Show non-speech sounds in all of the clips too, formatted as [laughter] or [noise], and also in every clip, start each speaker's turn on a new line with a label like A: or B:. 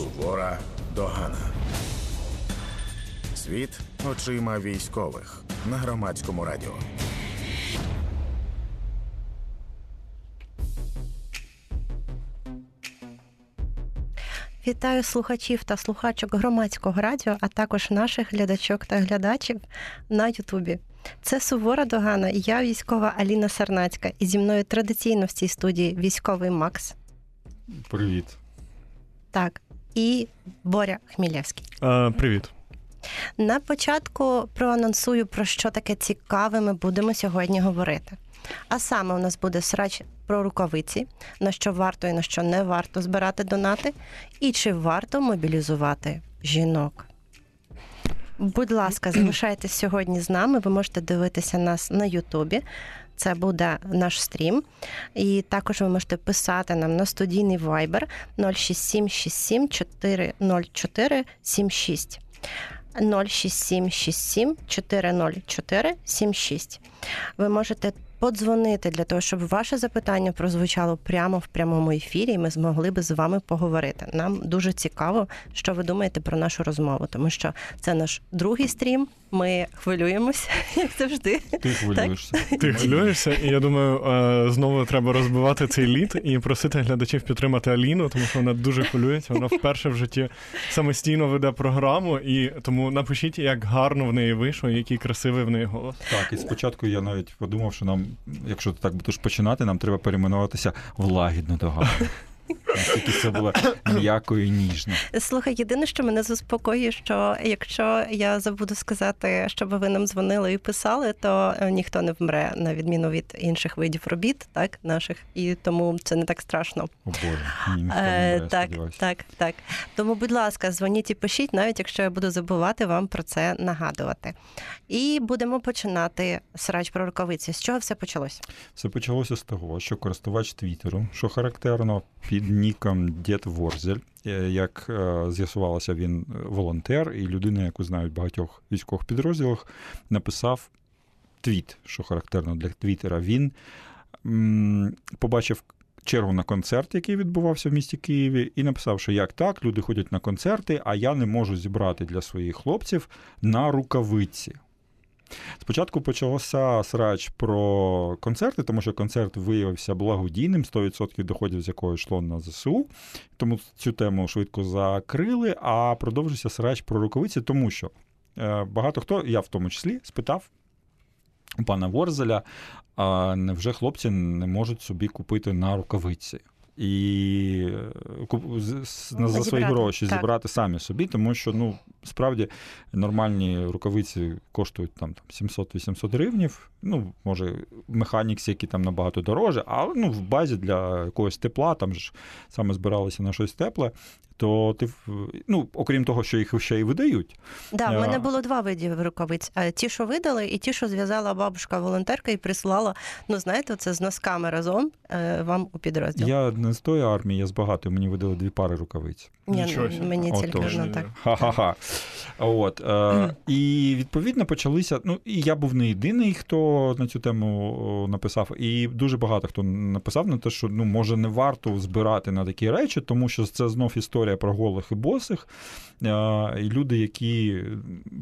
A: Сувора догана. Світ очима військових на громадському радіо.
B: Вітаю слухачів та слухачок громадського радіо, а також наших глядачок та глядачів на Ютубі. Це Сувора Догана і я військова Аліна Сарнацька. І зі мною традиційно в цій студії військовий Макс.
C: Привіт.
B: Так, і Боря Хмілявський.
D: А, Привіт.
B: На початку проанонсую, про що таке цікаве ми будемо сьогодні говорити. А саме у нас буде срач про рукавиці, на що варто і на що не варто збирати донати, і чи варто мобілізувати жінок. Будь ласка, залишайтесь сьогодні з нами. Ви можете дивитися нас на Ютубі. Це буде наш стрім. І також ви можете писати нам на студійний вайбер 06767 404 76. 06767 404 76. Ви можете подзвонити для того, щоб ваше запитання прозвучало прямо в прямому ефірі, і ми змогли би з вами поговорити. Нам дуже цікаво, що ви думаєте про нашу розмову, тому що це наш другий стрім. Ми хвилюємося, [laughs] як завжди.
C: Ти хвилюєшся.
D: Ти хвилюєшся, і я думаю, знову треба розбивати цей лід і просити глядачів підтримати Аліну, тому що вона дуже хвилюється. Вона вперше в житті самостійно веде програму, і тому напишіть, як гарно в неї вийшло, який красивий в неї голос.
C: Так, і спочатку я навіть подумав, що нам, якщо ти так будеш починати, нам треба перейменуватися в лагідну догану. [laughs] Наскільки це було м'яко і ніжно.
B: Слухай, єдине, що мене заспокоює, що якщо я забуду сказати, щоб ви нам дзвонили і писали, то е, ніхто не вмре на відміну від інших видів робіт, так наших, і тому це не так страшно.
C: О Боже, ні, ніхто не
B: Е,
C: бере,
B: так,
C: сподіваюся.
B: так, так. Тому, будь ласка, дзвоніть і пишіть, навіть якщо я буду забувати вам про це нагадувати. І будемо починати срач про рукавиці. З чого все почалося?
C: Все почалося з того, що користувач Твіттеру, що характерно під ніком Дід Ворзель, е, як е, з'ясувалося, він е, волонтер і людина, яку знають в багатьох військових підрозділах, написав твіт, що характерно для Твіттера. Він побачив. Чергу на концерт, який відбувався в місті Києві, і написав, що як так, люди ходять на концерти, а я не можу зібрати для своїх хлопців на рукавиці. Спочатку почався срач про концерти, тому що концерт виявився благодійним, 100% доходів з якого йшло на ЗСУ. Тому цю тему швидко закрили, а продовжився срач про рукавиці, тому що е, багато хто, я в тому числі, спитав у пана Ворзеля, а невже хлопці не можуть собі купити на рукавиці? І е, на- за свої гроші
B: так.
C: зібрати самі собі, тому що ну справді нормальні рукавиці коштують там, там 700-800 гривнів. Ну, може, механікс, які там набагато дороже, але ну, в базі для якогось тепла, там ж саме збиралися на щось тепле, то ти в- ну, окрім того, що їх ще й видають,
B: Да, в мене було два види рукавиць: Е, ті, що видали, і ті, що зв'язала бабушка-волонтерка і прислала. Ну, знаєте, це з носками разом е, вам у підрозділ.
C: я не з тої армії, я з багатої, мені видали дві пари рукавиць.
B: Ні,
D: Нічого
B: мені тільки одно так.
C: Ха-ха-ха. От, е, і відповідно почалися. Ну, і я був не єдиний, хто на цю тему написав, і дуже багато хто написав на те, що ну, може не варто збирати на такі речі, тому що це знов історія про голих і босих. Е, і люди, які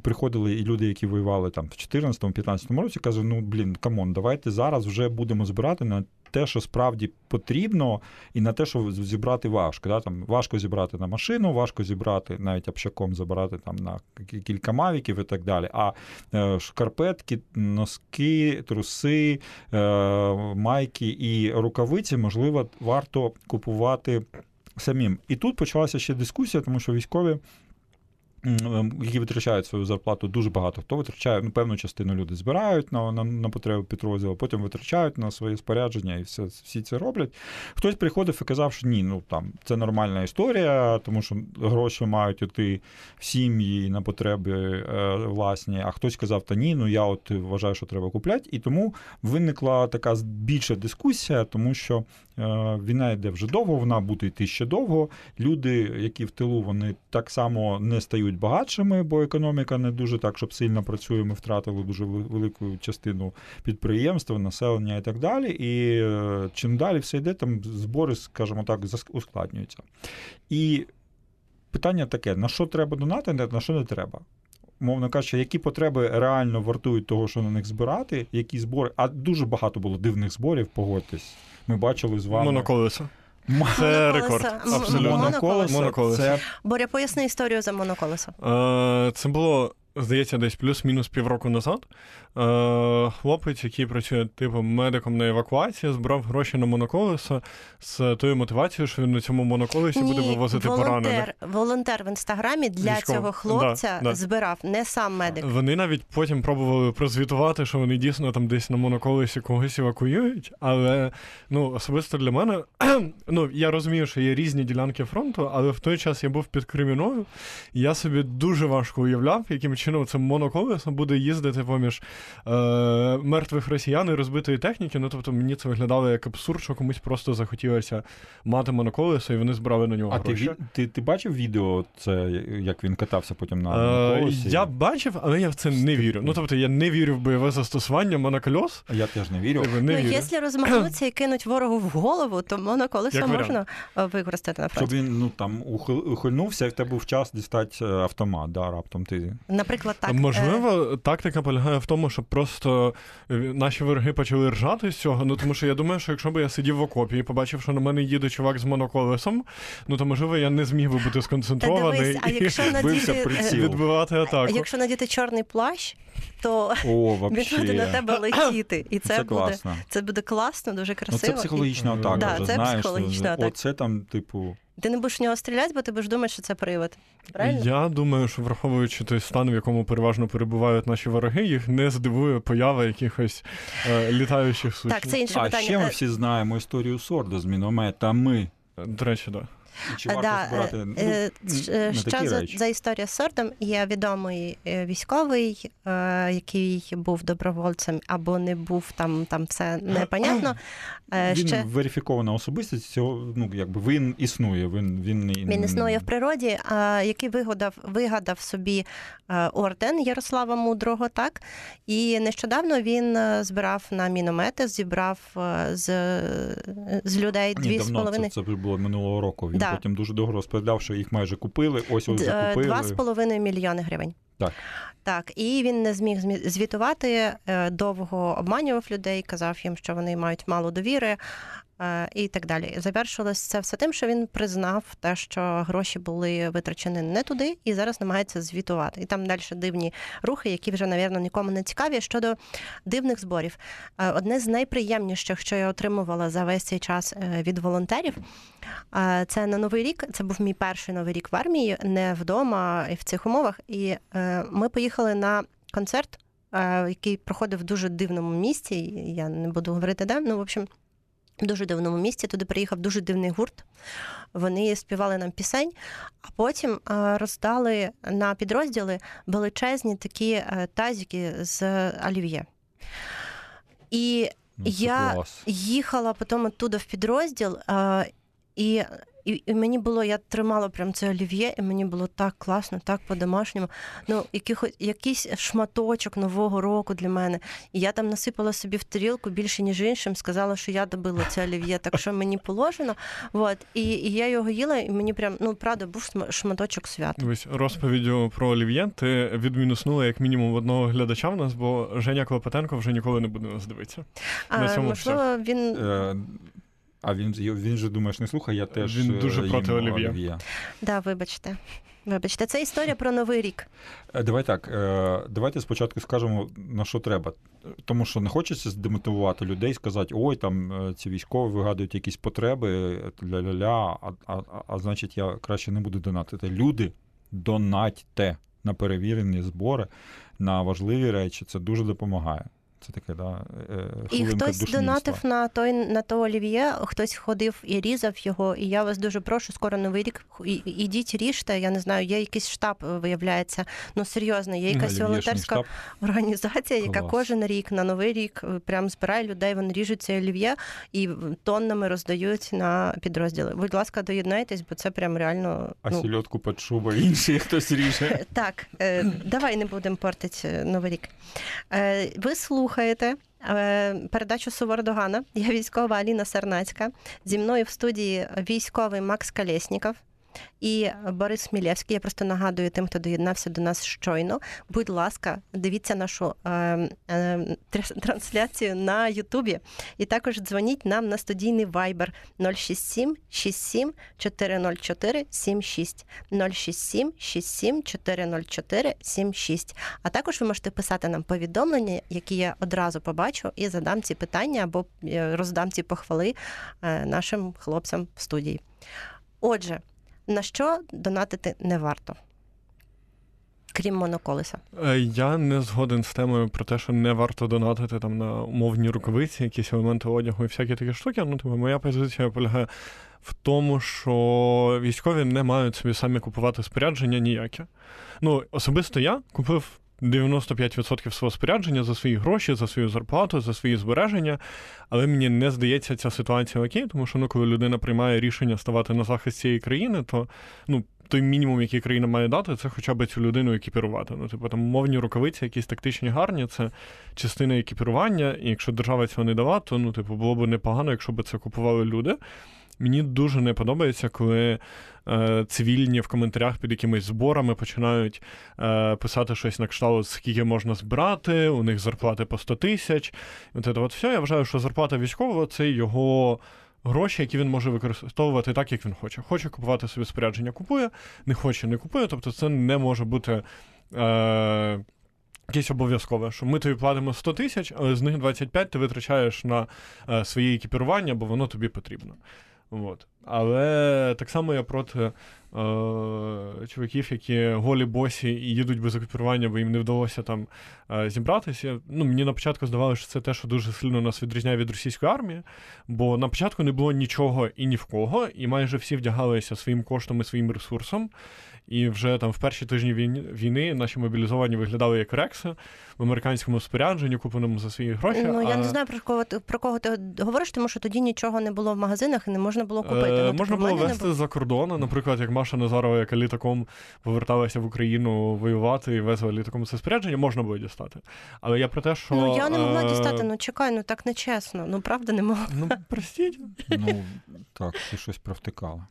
C: приходили, і люди, які воювали там в 2014-2015 році, кажуть, ну блін, come on, давайте зараз вже будемо збирати на. Те, що справді потрібно, і на те, що зібрати важко. Да? Там важко зібрати на машину, важко зібрати навіть общаком забирати там на кілька мавіків і так далі. А е, шкарпетки, носки, труси, е, майки і рукавиці, можливо, варто купувати самим. І тут почалася ще дискусія, тому що військові. М, Які витрачають свою зарплату дуже багато. Хто витрачає ну, певну частину люди збирають на, на, на потреби підрозділу, потім витрачають на своє спорядження і все, всі це роблять. Хтось приходив і казав, що ні, ну там це нормальна історія, тому що гроші мають іти в сім'ї на потреби е, власні. А хтось казав, та ні, ну я от вважаю, що треба купляти. І тому виникла така більша дискусія, тому що е, війна йде вже довго, вона буде йти ще довго. Люди, які в тилу, вони так само не стають багатшими, бо економіка не дуже так, щоб сильно працює. Ми втратили дуже велику частину підприємства, населення і так далі. І е, чим далі все йде, там збори, скажімо так, ускладнюються. І питання таке: на що треба донатити, на що не треба. Мовно кажучи, які потреби реально вартують того, що на них збирати, які збори. А дуже багато було дивних зборів, погодьтесь. Ми бачили з вами.
D: Моноколесо. Це рекорд. Абсолютно.
B: моноколесо.
D: Моноколесо.
C: Це
B: Боря, поясни історію за моноколесо.
D: Е, Це було, здається, десь плюс-мінус півроку назад. Е, Хлопець, який працює типу медиком на евакуації, збирав гроші на моноколесо з тою мотивацією, що він на цьому моноколесі буде вивозити поранених.
B: волонтер, волонтер в інстаграмі для
D: Військово.
B: цього хлопця
D: Да, да.
B: збирав, не сам медик.
D: Вони навіть потім пробували прозвітувати, що вони дійсно там десь на моноколесі когось евакуюють. Але ну особисто для мене, [clears throat] ну я розумію, що є різні ділянки фронту, але в той час я був під Креміною, і я собі дуже важко уявляв, яким чином це моноколесо буде їздити поміж е, мертвих росіян і розбитої техніки. Ну тобто мені це виглядало як абсурд, що комусь просто захотілося мати моноколесо, і вони збирали на нього
C: а ти,
D: гроші.
C: ві- ти, ти бачив відео, це як він катався потім на
D: Е, я бачив, але я в це не вірю. Ну тобто я не вірю в бойове застосування монокольос.
C: Я теж не вірю.
D: Не
B: ну,
D: вірю.
B: якщо розмахнуться і кинуть ворогу в голову, то моноколесо
D: Як
B: можна е, використати на
C: Щоб він ну там ухильнувся, і в тебе був час дістати е, автомат, да, раптом ти.
B: Наприклад, так. е,
D: Можливо, тактика полягає в тому, щоб просто е, наші вороги почали ржати з цього. Ну тому що я думаю, що якщо б я сидів в окопі і побачив, що на мене їде чувак з моноколесом, ну то можливо я не зміг би бути
B: Та
D: сконцентрований
B: дивись, а
D: і
B: якщо [laughs]
C: Бився
B: надіти,
C: приціл.
B: е,
D: відбивати атаку.
B: якщо надіти чорний плащ, то
C: О, [laughs]
B: він буде на тебе летіти. І це,
C: Це
B: буде
C: класно.
B: це буде класно, дуже
C: Ну, це психологічна атака.
B: Да,
C: вже,
B: це
C: знаєш,
B: психологічна атака.
C: Оце там, типу.
B: Ти не будеш в нього стріляти, бо ти будеш думати, що це привид. Правильно?
D: Я думаю, що враховуючи той стан, в якому переважно перебувають наші вороги, їх не здивує поява якихось е, літаючих сущностей.
B: Так, це інше
C: А ще ми
B: Е,
C: всі знаємо історію Сорда з мінометами.
D: До речі, так.
C: І Чи варто
B: да,
C: збирати
B: е,
C: ну,
B: е, е,
C: такі
B: за,
C: речі?
B: за історія з Сордом? Є відомий е, військовий, е, який був добровольцем або не був там, там все [clears throat] непонятно. Е,
C: Він
B: Ще
C: верифікована особистість, цього, ну, якби він існує, він, він,
B: він існує в природі, який вигадав, вигадав собі орден Ярослава Мудрого, так? І нещодавно він збирав на міномети, зібрав з, з людей дві з
C: давно,
B: половиною.
C: це, це було минулого року. Він
B: Да.
C: Потім дуже довго розповідав, що їх майже купили, ось ось
B: е,
C: закупили.
B: Два з половиною мільйони гривень.
C: Так.
B: Так, і він не зміг звітувати, е, довго обманював людей, казав їм, що вони мають мало довіри. І так далі. Завершилось це все тим, що він признав те, що гроші були витрачені не туди, і зараз намагається звітувати. І там далі дивні рухи, які вже, навірно, нікому не цікаві. Щодо дивних зборів, Е, одне з найприємніших, що я отримувала за весь цей час е, від волонтерів, е, це на новий рік. Це був мій перший новий рік в армії, не вдома і в цих умовах. І ми поїхали на концерт, який проходив в дуже дивному місці. Я не буду говорити, де. Ну, в общем, дуже дивному місці. Туди приїхав дуже дивний гурт. Вони співали нам пісень, а потім е, роздали на підрозділи величезні такі е, тазики з олів'є. І
C: Ну,
B: я
C: клас.
B: їхала потім оттуда в підрозділ, і, і, і мені було, я тримала прям це олів'є, і мені було так класно, так по-домашньому. Ну, якихось, якийсь шматочок нового року для мене. І я там насипала собі в тарілку більше, ніж іншим, сказала, що я добила це олів'є, так що мені положено. От, і, і я його їла, і мені прям, ну, правда, був шматочок свята.
D: Ось розповіддю про Олів'є ти відмінуснула як мінімум одного глядача в нас, бо Женя Клопотенко вже ніколи не буде нас дивитися. На
B: А,
D: цьому
B: можливо, він
C: Е, А він, він же думаєш, не слухай, я теж
D: Він
C: е,
D: дуже
C: їм
D: проти олів'є.
B: да, вибачте. Вибачте, це історія про новий рік.
C: Е, Давай так, е, давайте спочатку скажемо, на що треба. Тому що не хочеться здемотивувати людей, сказати, ой, там ці військові вигадують якісь потреби, ля-ля-ля, а, а, а, а значить, я краще не буду донатити. Люди, донатьте на перевірені збори, на важливі речі, це дуже допомагає. Це таке, да, е,
B: І хтось
C: душнівства.
B: донатив на той на то олів'є, хтось ходив і різав його. І я вас дуже прошу, скоро новий рік. Ідіть, ріжте. Я не знаю, є якийсь штаб, е, виявляється. Ну серйозно, є якась волонтерська організація, яка
C: Клас.
B: кожен рік на новий рік е, прям збирає людей. Вони ріжуть це олів'є і тоннами роздають на підрозділи. Будь ласка, доєднайтесь, бо це прям реально.
C: А
B: ну,
C: сільотку під шуба [laughs] інший хтось ріже.
B: так, е, давай не будемо портити е, новий рік. Е, ви слухаєте е, передачу Сувордогана. Я військова Аліна Сарнацька. Зі мною в студії військовий Макс Калєсніков. І Борис Хмілєвський. Я просто нагадую тим, хто доєднався до нас щойно. Будь ласка, дивіться нашу е, е, трансляцію на Ютубі. І також дзвоніть нам на студійний Viber 067 67 404 76 067 67 404 76. А також ви можете писати нам повідомлення, які я одразу побачу, і задам ці питання або е, роздам ці похвали е, нашим хлопцям в студії. Отже, на що донатити не варто? Крім моноколеса.
D: Е, Я не згоден з темою про те, що не варто донатити там на умовні рукавиці, якісь елементи одягу і всякі такі штуки. Ну, типу, моя позиція полягає в тому, що військові не мають собі самі купувати спорядження ніяке. Ну, особисто я купив 95% свого спорядження за свої гроші, за свою зарплату, за свої збереження. Але мені не здається ця ситуація окей, тому що ну, коли людина приймає рішення ставати на захист цієї країни, то ну. Той мінімум, який країна має дати, це хоча б цю людину екіпірувати. Ну, типу, там мовні рукавиці, якісь тактичні гарні, це частина екіпірування. І якщо держава цього не дала, то ну, типу, було б непогано, якщо б це купували люди. Мені дуже не подобається, коли е, цивільні в коментарях під якимись зборами починають е, писати щось на кшталт, скільки можна збирати, у них зарплати по 100 тисяч. От це от все. Я вважаю, що зарплата військового це його. Гроші, які він може використовувати так, як він хоче. Хоче купувати собі спорядження, купує, не хоче, не купує. Тобто це не може бути е, якесь обов'язкове, що ми тобі платимо 100 тисяч, але з них 25 ти витрачаєш на е, своє екіпірування, бо воно тобі потрібно. От. Але так само я проти е, чуваків, які голі босі і їдуть без екіпірування, бо їм не вдалося там е, зібратися. Ну, мені на початку здавалося, що це те, що дуже сильно нас відрізняє від російської армії, бо на початку не було нічого і ні в кого, і майже всі вдягалися своїм коштом і своїм ресурсом. І вже там в перші тижні війни, наші мобілізовані виглядали як рекси в американському спорядженні, купленому за свої гроші.
B: Ну я
D: а...
B: не знаю про кого ти про кого ти говориш, тому що тоді нічого не було в магазинах і не можна було купити.
D: Е,
B: Ну,
D: можна
B: типу,
D: було
B: мене не...
D: за кордону, наприклад, як Маша Назарова, яка літаком поверталася в Україну воювати і везла літаком це спорядження, можна було дістати. Але я про те, що.
B: Ну я не могла
D: е,
B: дістати. Ну чекай, ну так нечесно. Ну правда не могла.
D: Ну, простіть.
C: Ну так, ти щось провтикала.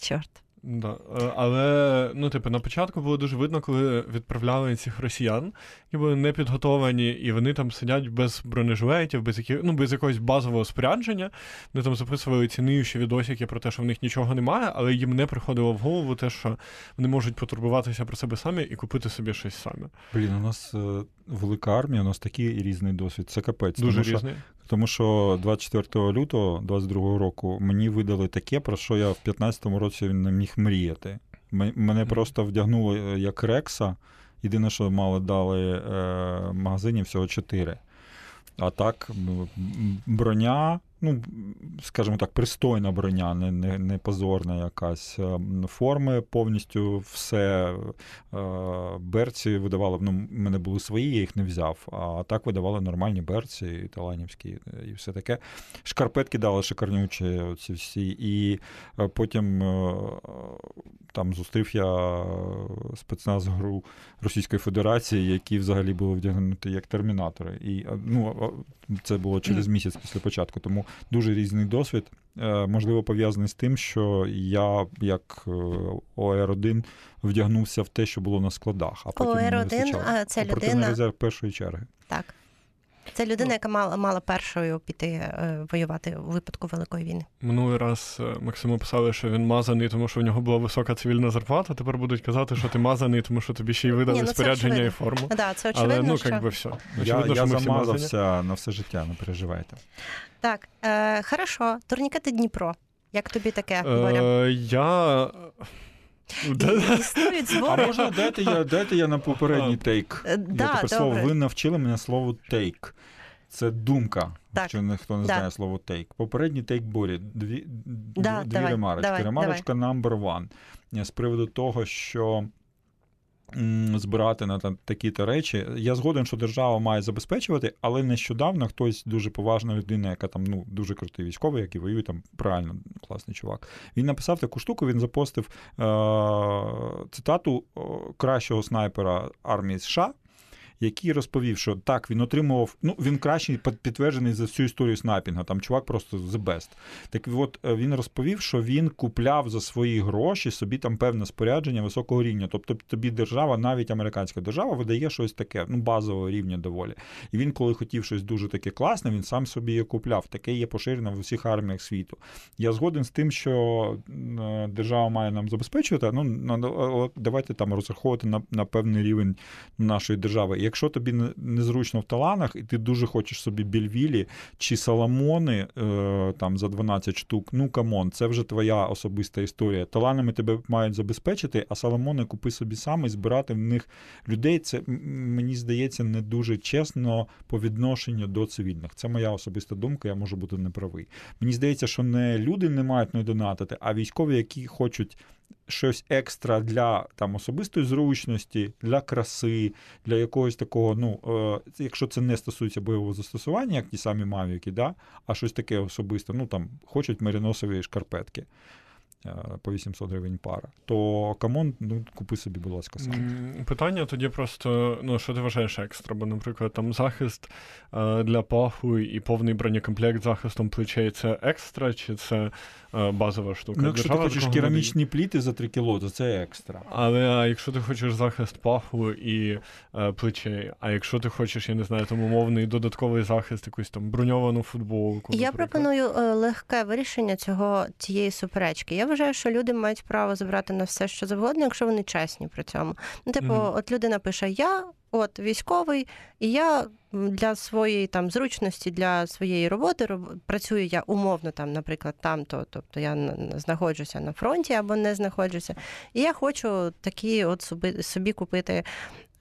B: Чорт.
D: Да. е, Але ну, типу, на початку було дуже видно, коли відправляли цих росіян, які були не підготовані, і вони там сидять без бронежилетів, без які, ну, без якогось базового спорядження. Вони там записували цінуючі відосики про те, що в них нічого немає, але їм не приходило в голову те, що вони можуть потурбуватися про себе самі і купити собі щось самі.
C: Блін, у нас е, велика армія, у нас такий різний досвід. Це капець.
D: Дуже
C: тому, що,
D: різний.
C: Тому що 24 лютого 22 року мені видали таке, про що я в 15-му році не міг мріяти. Мене просто вдягнули е, як рекса. Єдине, що мали дали е, в магазині всього 4. А так, броня, ну, скажімо так, пристойна броня, не, не, не позорна якась. Е, Форми повністю все. е, Берці видавали, ну, в мене були свої, я їх не взяв. А так видавали нормальні берці, таланівські е, і все таке. Шкарпетки дали шикарнючі, ці всі. І е, потім там зустрів я е, спецназ гру Російської Федерації, які взагалі були вдягнуті як термінатори. І е, ну, е, це було через місяць після початку. Тому дуже різний досвід. Можливо, пов'язаний з тим, що я, як е, ОР-1, вдягнувся в те, що було на складах, а потім не
B: ОР-1,
C: вистачало.
B: а це людина-
C: резерв першої черги.
B: Так. Це людина, яка мала, мала першою піти е, воювати у випадку Великої війни.
D: Минулий раз е, Максиму писали, що він мазаний, тому що в нього була висока цивільна зарплата. Тепер будуть казати, що ти мазаний, тому що тобі ще й видали
B: Ні, ну
D: спорядження і форму.
B: Да, це очевидно,
D: Але ну,
B: що...
D: як все. Очевидно,
C: я
D: що ми всі мазані.
C: на все життя, не переживайте.
B: Так, е, хорошо, турнікети Дніпро. Як тобі таке, Боря?
D: Е, я.
B: І- Існують
C: А можна дайте я, дайте я на попередній тейк.
B: Да,
C: Я тепер слово, ви навчили мене слово тейк. Це думка,
B: Так.
C: якщо ніхто не
B: Да.
C: знає слово тейк. Попередній тейк Борі. Дві,
B: Да,
C: дві
B: давай,
C: ремарочки.
B: давай,
C: Ремарочка number one. З приводу того, що збирати на такі-то речі. Я згоден, що держава має забезпечувати, але нещодавно хтось дуже поважна людина, яка там ну дуже крутий військовий, який воює там правильно класний чувак. Він написав таку штуку, він запостив е- цитату кращого снайпера армії США. Який розповів, що так, він отримував. Ну, він кращий підтверджений за всю історію снайпінга. Там чувак просто the best. Так от е, він розповів, що він купляв за свої гроші собі там певне спорядження високого рівня. Тобто тобі держава, навіть американська держава, видає щось таке, ну базового рівня доволі. І він, коли хотів щось дуже таке класне, він сам собі її купляв. Таке є поширено в усіх арміях світу. Я згоден з тим, що е, держава має нам забезпечувати. Ну давайте там розраховувати на, на певний рівень нашої держави. Якщо тобі незручно в Таланах, і ти дуже хочеш собі Бельвілі чи Саломони е, там за 12 штук, ну come on, це вже твоя особиста історія. Таланами тебе мають забезпечити, а Саломони купи собі сам і збирати в них людей. Це мені здається не дуже чесно по відношенню до цивільних. Це моя особиста думка, я можу бути неправий. Мені здається, що не люди не мають не донатити, а військові, які хочуть. Щось екстра для там особистої зручності, для краси, для якогось такого. Ну, е, якщо це не стосується бойового застосування, як ті самі мавіки, да, а щось таке особисте, ну там хочуть мериносові шкарпетки по 800 гривень пара, то come on, ну купи собі, будь ласка, сам.
D: Питання тоді просто: ну, що ти вважаєш екстра? Бо, наприклад, там захист е, для паху і повний бронекомплект з захистом плечей це екстра, чи це е, базова штука?
C: Ну, якщо ти хочеш керамічні пліти за 3 кіло, то це екстра.
D: Але а якщо ти хочеш захист паху і е, плечей, а якщо ти хочеш, я не знаю, там умовний додатковий захист, якусь там броньовану футболку.
B: Я
D: наприклад.
B: пропоную е, легке вирішення цього цієї суперечки. Я вважаю, що люди мають право забрати на все, що завгодно, якщо вони чесні при цьому. Ну, типу,
D: Мгм.
B: от людина пише: Я от військовий, і я для своєї там зручності, для своєї роботи роб- працюю я умовно там, наприклад, там, то тобто я знаходжуся на фронті або не знаходжуся. І я хочу такі от собі, собі купити.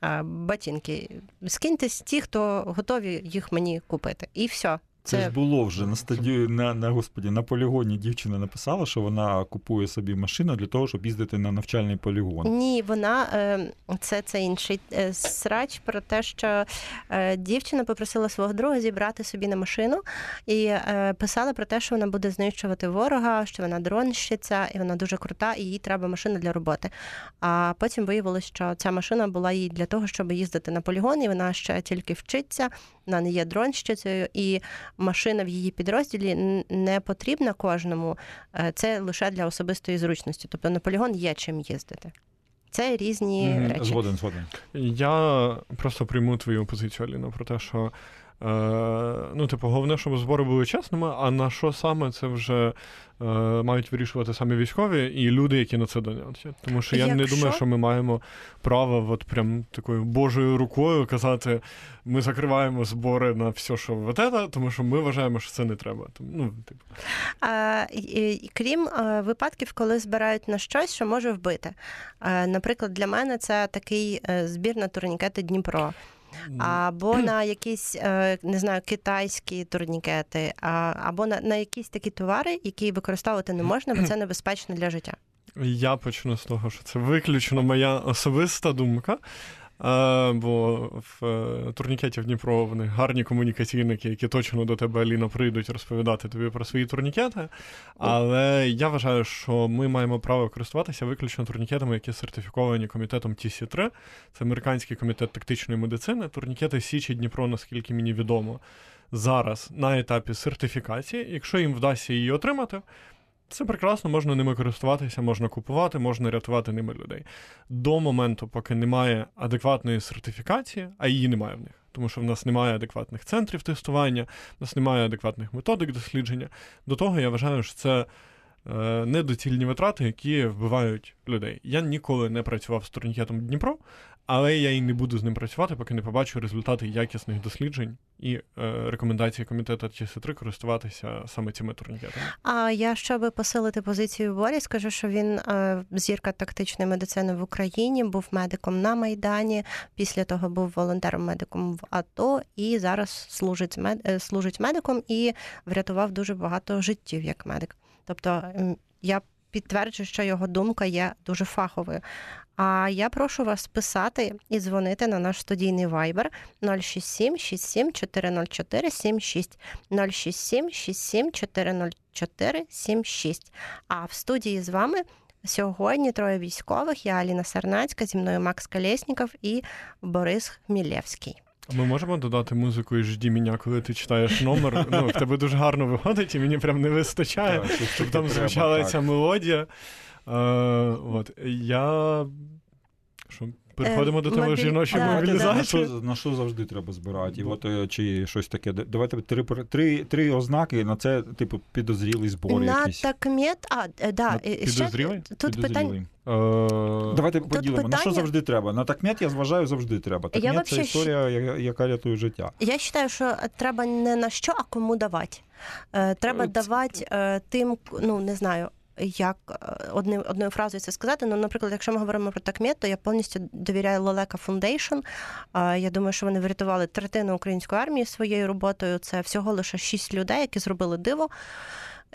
B: а, Ботинки. Скиньтесь ті, хто готові їх мені купити. І все.
C: Це, ж було вже на стадію, на, на господі, на полігоні дівчина написала, що вона купує собі машину для того, щоб їздити на навчальний полігон.
B: Ні, вона е, це, це інший е, срач про те, що е, дівчина попросила свого друга зібрати собі на машину і писала про те, що вона буде знищувати ворога, що вона дронщиця, і вона дуже крута, і їй треба машина для роботи. А потім виявилось, що ця машина була їй для того, щоб їздити на полігон, і вона ще тільки вчиться, вона не є дронщицею, і машина в її підрозділі не потрібна кожному. Е, Це лише для особистої зручності. Тобто на полігон є чим їздити. Це різні речі.
C: Згоден, згоден.
D: Я просто прийму твою позицію, Аліна, про те, що е, ну, типу, головне, щоб збори були чесними, а на що саме це вже мають вирішувати самі військові і люди, які на це донять. Тому що я не думаю, що ми маємо право от прям такою божою рукою казати, ми закриваємо збори на все, що вот это, тому що ми вважаємо, що це не треба. Тому, ну, типу.
B: А, і- крім е, випадків, коли збирають на щось, що може вбити. Е, Наприклад, для мене це такий е, збір на турнікети Дніпро. Або на якісь е, не знаю китайські турнікети, або на, на якісь такі товари, які використовувати не можна, бо це [clears throat] небезпечно для життя.
D: Я почну з того, що це виключно моя особиста думка. Е, бо в е, турнікеті в Дніпро в них гарні комунікаційники, які точно до тебе, Аліна, прийдуть розповідати тобі про свої турнікети. Але я вважаю, що ми маємо право користуватися виключно турнікетами, які сертифіковані комітетом TC3. Це американський комітет тактичної медицини. Турнікети Січі Дніпро, наскільки мені відомо, зараз на етапі сертифікації. Якщо їм вдасться її отримати, це прекрасно, можна ними користуватися, можна купувати, можна рятувати ними людей. До моменту, поки немає адекватної сертифікації, а її немає в них, тому що в нас немає адекватних центрів тестування, в нас немає адекватних методик дослідження. До того я вважаю, що це е, недоцільні витрати, які вбивають людей. Я ніколи не працював з турнікетом Дніпро, але я і не буду з ним працювати, поки не побачу результати якісних досліджень і е, рекомендації комітету ТС3 користуватися саме цими турнікетами.
B: А я щоб посилити позицію Борі, скажу, що він е, зірка тактичної медицини в Україні, був медиком на Майдані. Після того був волонтером-медиком в АТО і зараз служить мед, е, служить медиком і врятував дуже багато життів як медик. Тобто я підтверджую, що його думка є дуже фаховою. А я прошу вас писати і дзвонити на наш студійний вайбер 067 67 404 76 067 67 404 76. А в студії з вами Сьогодні троє військових. Я Аліна Сарнацька, зі мною Макс Колєсніков і Борис Хмілєвський.
D: Ми можемо додати музику і жді мене, коли ти читаєш номер. Ну, в тебе дуже гарно виходить, і мені прям не вистачає,
C: Так,
D: щоб там
C: треба,
D: звучала
C: так.
D: ця мелодія. Е, от. Я. Що, переходимо до
B: Е, мобіль-
D: жіночої
B: да,
C: На
D: мобілізації.
C: що, на що завжди треба збирати? І от е, чи щось таке. Давайте три, три, три ознаки на це, типу, підозрілий збор
B: На
C: якийсь.
B: такмет, а, е, да,
D: На підозрілий?
B: тут питання.
C: Підозрілий.
D: Е,
C: Давайте поділимо. На що завжди треба? На такмет, я зважаю, завжди треба.
B: Я
C: Такмет
B: вообще
C: це історія, яка рятує життя.
B: Я вважаю, що треба не на що, а кому давати. Е, Треба
C: Е, це-
B: давати е, тим, ну не знаю. Як е, одним одною фразою це сказати? Ну, наприклад, якщо ми говоримо про такмет, то я повністю довіряю Лелека. Е, Я думаю, що вони врятували третину української армії своєю роботою. Це всього лише шість людей, які зробили диво.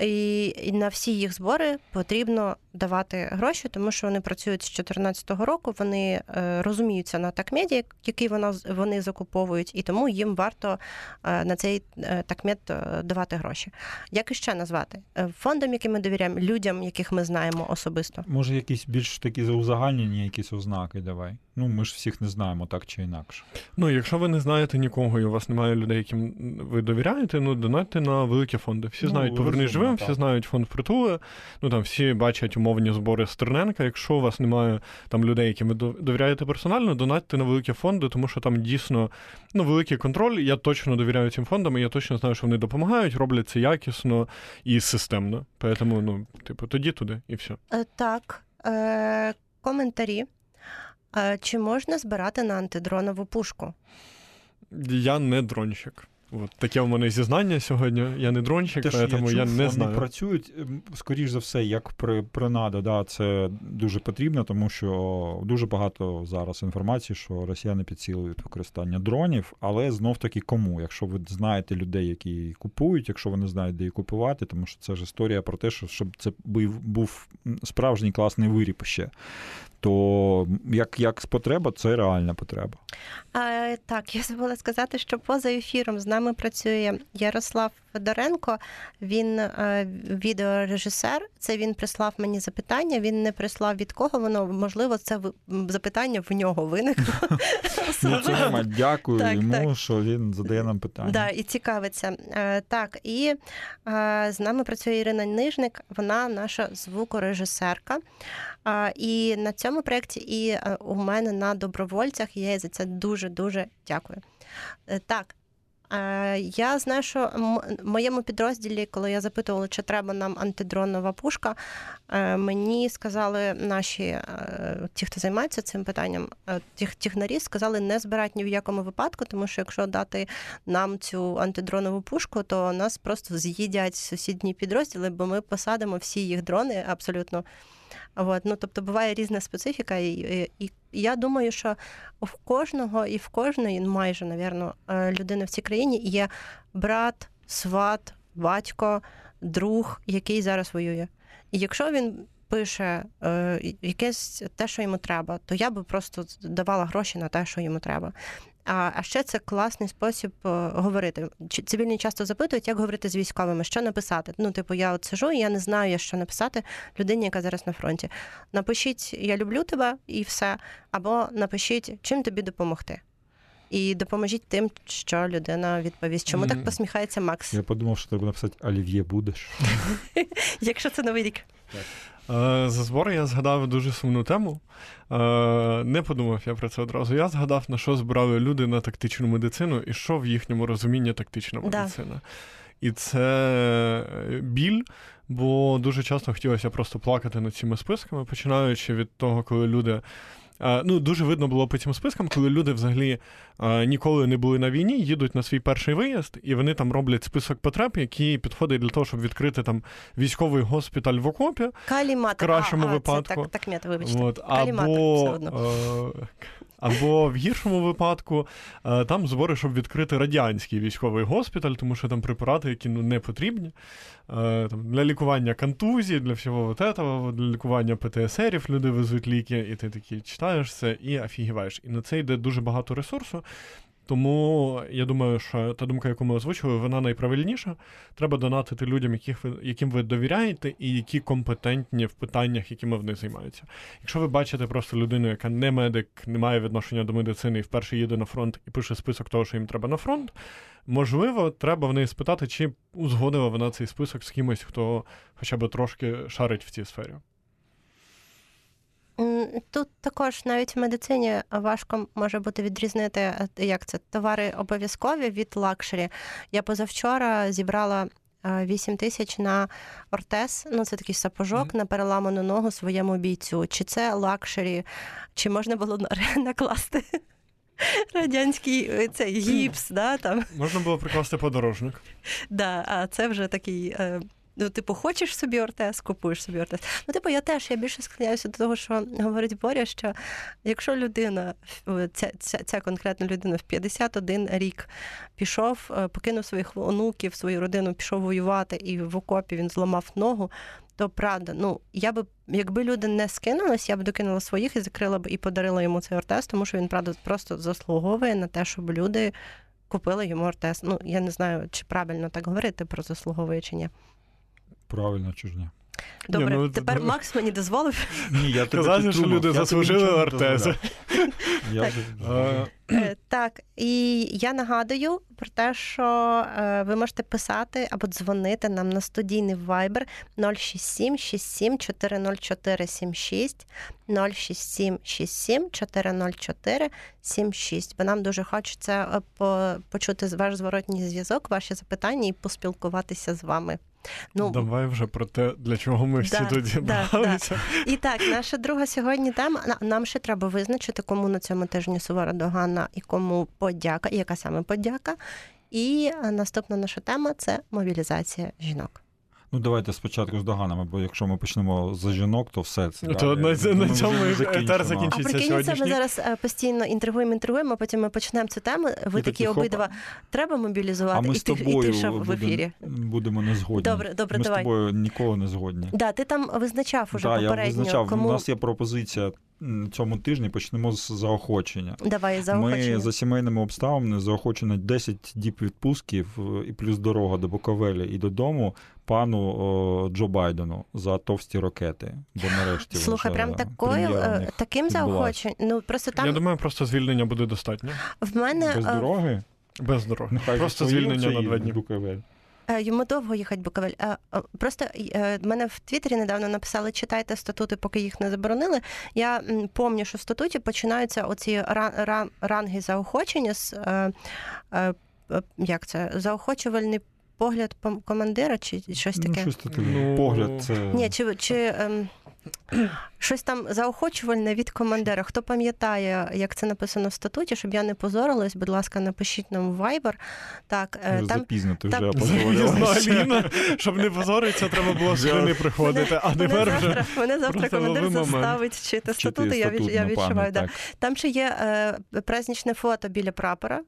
B: І на всі їх збори потрібно давати гроші, тому що вони працюють з 2014 року. Вони е, розуміються на такмеді, який вона вони закуповують, і тому їм варто е, на цей е, такмед давати гроші. Як іще назвати фондам, яким ми довіряємо, людям, яких ми знаємо особисто.
C: Може, якісь більш такі заузагальнені якісь ознаки давай. Ну, ми ж всіх не знаємо так чи інакше.
D: Ну, якщо ви не знаєте нікого і у вас немає людей, яким ви довіряєте, ну донатьте на великі фонди. Всі
C: Ну,
D: знають поверни живим,
C: так.
D: всі знають фонд притули. Ну там всі бачать умовні збори Стерненка. Якщо у вас немає там людей, яким ви довіряєте персонально, донатьте на великі фонди, тому що там дійсно ну, великий контроль. Я точно довіряю цим фондам, і я точно знаю, що вони допомагають, роблять це якісно і системно. Тому, ну, типу, тоді туди і все.
B: Так, е, коментарі. Е, Чи можна збирати на антидронову пушку?
D: Я не дронщик. От таке в мене зізнання сьогодні. Я не дронщик,
C: Те,
D: тому
C: я,
D: я,
C: чув,
D: не
C: вони
D: знаю.
C: працюють, ем, скоріш за все, як при, принада. Да, це дуже потрібно, тому що дуже багато зараз інформації, що росіяни підсилюють використання дронів, але знов таки кому? Якщо ви знаєте людей, які купують, якщо вони знають, де її купувати, тому що це ж історія про те, що щоб це був справжній класний виріб ще. То як, як потреба, це реальна потреба.
B: А, так, я забула сказати, що поза ефіром з нами працює Ярослав Федоренко. Він е, відеорежисер. Це він прислав мені запитання. Він не прислав від кого воно. Можливо, це в- запитання в нього виникло. [laughs]
C: Ну, це. Дякую
B: Так,
C: йому,
B: так.
C: що він задає нам питання.
B: Да, і цікавиться. Е, Так, і е, з нами працює Ірина Нижник, вона наша звукорежисерка. Е, І на цьому проєкті, і е, у мене на добровольцях я за це дуже дуже дякую. Е, Так. е, Я знаю, що в моєму підрозділі, коли я запитувала, чи треба нам антидронова пушка, мені сказали наші ті, хто займається цим питанням, ті технарі сказали не збирати ні в якому випадку, тому що якщо дати нам цю антидронову пушку, то нас просто з'їдять сусідні підрозділи, бо ми посадимо всі їх дрони абсолютно. От, ну, тобто буває різна специфіка, і, і, і я думаю, що в кожного і в кожної, майже, навірно, е, людини в цій країні є брат, сват, батько, друг, який зараз воює. І якщо він пише е, якесь те, що йому треба, то я би просто давала гроші на те, що йому треба. А, а ще це класний спосіб е, говорити. Чи- Цивільні часто запитують, як говорити з військовими, що написати. Ну, типу, я от сижу, і я не знаю, що написати людині, яка зараз на фронті. Напишіть Я люблю тебе і все. Або напишіть, чим тобі допомогти. І допоможіть тим, що людина відповість. Чому так посміхається Макс?
C: Я подумав, що треба написати Олів'є будеш. [laughs]
B: Якщо це новий рік.
D: Е, За збори я згадав дуже сумну тему. Е, Не подумав я про це одразу. Я згадав, на що збирали люди на тактичну медицину і що в їхньому розумінні тактична
B: Да.
D: медицина. І це е, біль, бо дуже часто хотілося просто плакати над цими списками, починаючи від того, коли люди. е, Ну, дуже видно було по цим спискам, коли люди взагалі е, ніколи не були на війні, їдуть на свій перший виїзд, і вони там роблять список потреб, які підходять для того, щоб відкрити там військовий госпіталь в окопі.
B: Калімат.
D: кращому
B: а,
D: випадку.
B: Це так, так мета, вибачте.
D: От, або, е, або в гіршому випадку е, там збори, щоб відкрити радянський військовий госпіталь, тому що там препарати, які ну, не потрібні. Е, Там, для лікування контузії, для всього от этого, для лікування ПТСРів люди везуть ліки, і ти такий читаєш це і офігіваєш. І на це йде дуже багато ресурсу. Тому я думаю, що та думка, яку ми озвучили, вона найправильніша. Треба донатити людям, яких ви, яким ви довіряєте, і які компетентні в питаннях, якими вони займаються. Якщо ви бачите просто людину, яка не медик, не має відношення до медицини і вперше їде на фронт і пише список того, що їм треба на фронт, можливо, треба в неї спитати, чи узгодила вона цей список з кимось, хто хоча б трошки шарить в цій сфері.
B: Тут також навіть в медицині важко може бути відрізнити, е, як це товари обов'язкові від luxury. Я позавчора зібрала е, 8 тисяч на ортез, ну це такий сапожок на переламану ногу своєму бійцю. Чи це luxury, чи можна було [laughs] накласти радянський е, цей гіпс, да, там.
D: Можна було прикласти подорожник.
B: Да, а це вже такий. Ну, типу, хочеш собі ортез, купуєш собі ортез. Ну, типу, я теж я більше склоняюся до того, що говорить Боря, що якщо людина, е, ця, ця, ця конкретна людина в 51 рік пішов, е, покинув своїх онуків, свою родину, пішов воювати, і в окопі він зламав ногу, то правда, ну я би, якби люди не скинулись, я б докинула своїх і закрила б і подарила йому цей ортез, тому що він правда просто заслуговує на те, щоб люди купили йому ортез. Ну, я не знаю, чи правильно так говорити про заслуговує чи ні.
C: Правильно чужня. Добре, ні?
B: Добре,
D: ну,
B: тепер
D: ну,
B: Макс мені дозволив.
C: Ні, я
D: Казати, що люди
C: Я
D: заслужили
C: нічого
B: Так. Е, Так, і я нагадую про те, що е, ви можете писати або дзвонити нам на студійний Viber 067 67 404 76 067 67 404 76. Бо нам дуже хочеться е, почути ваш зворотній зв'язок, ваші запитання і поспілкуватися з вами. Ну,
D: Давай вже про те, для чого ми всі
B: Да,
D: тут
B: да,
D: зібралися.
B: І так, наша друга сьогодні тема. Нам ще треба визначити, кому на цьому тижні сувора догана і кому подяка, яка саме подяка. І е, наступна наша тема це мобілізація жінок.
C: Ну, давайте спочатку з доганами, бо якщо ми почнемо за жінок, то все це.
D: Ну, то
C: далі.
D: на-
C: Ми
D: на цьому етер.
B: А
D: закінчиться.
B: Прикиньте, ми зараз е, постійно інтригуємо, інтригуємо, а потім ми почнемо цю тему. Ви
C: І
B: такі
C: такі,
B: обидва треба
C: А
B: мобілізувати,
C: ми
B: і
C: з
B: ти, і ти в ефірі.
C: будемо не згодні.
B: Добре, добре,
C: ми
B: давай.
C: з тобою ніколи не згодні.
B: Да, ти там визначав уже
C: Так, я
B: попередньо,
C: визначав.
B: кому
C: У нас є пропозиція цьому тижні. Почнемо з заохочення.
B: давай
C: Ми за сімейними обставинами заохочено 10 діб відпусків е, і плюс дорога до Буковелі і додому пану о, Джо Байдену за товсті ракети. Бо нарешті
B: Слухай, прям такою е, таким заохоченням. Ну просто там
D: Я думаю, просто звільнення буде достатньо.
B: в мене
C: без
B: е,
C: дороги.
D: Без дороги.
C: Нехай
D: Просто звільнення на два дні.
C: Буковель.
B: Е, Йому довго їхати Буковель. Просто мене в Твіттері недавно написали: читайте статути, поки їх не заборонили. Я пам'ятаю, що в статуті починаються оці ра- ра- ранги заохочення з як це заохочувальний погляд командира, чи щось
C: Ну,
B: таке.
C: щось таке.
D: Ну,
C: Погляд це.
B: Ні, чи, чи ем, [clears throat] щось там заохочувальне від командира. Хто пам'ятає, як це написано в статуті, щоб я не позорилась, будь ласка, напишіть нам в Viber. Так, е,
C: Вже
B: там
C: запізно, ти
B: там-
C: вже. [laughs]
D: Аліна, щоб не позоритися, треба було з Аліни приходити, а
B: Мене
D: тепер вже.
B: завтра, мене завтра командир заставить вчити статути. Я, від, я відчуваю. Да.
C: так.
B: Там ще є е, праздничне фото біля прапора.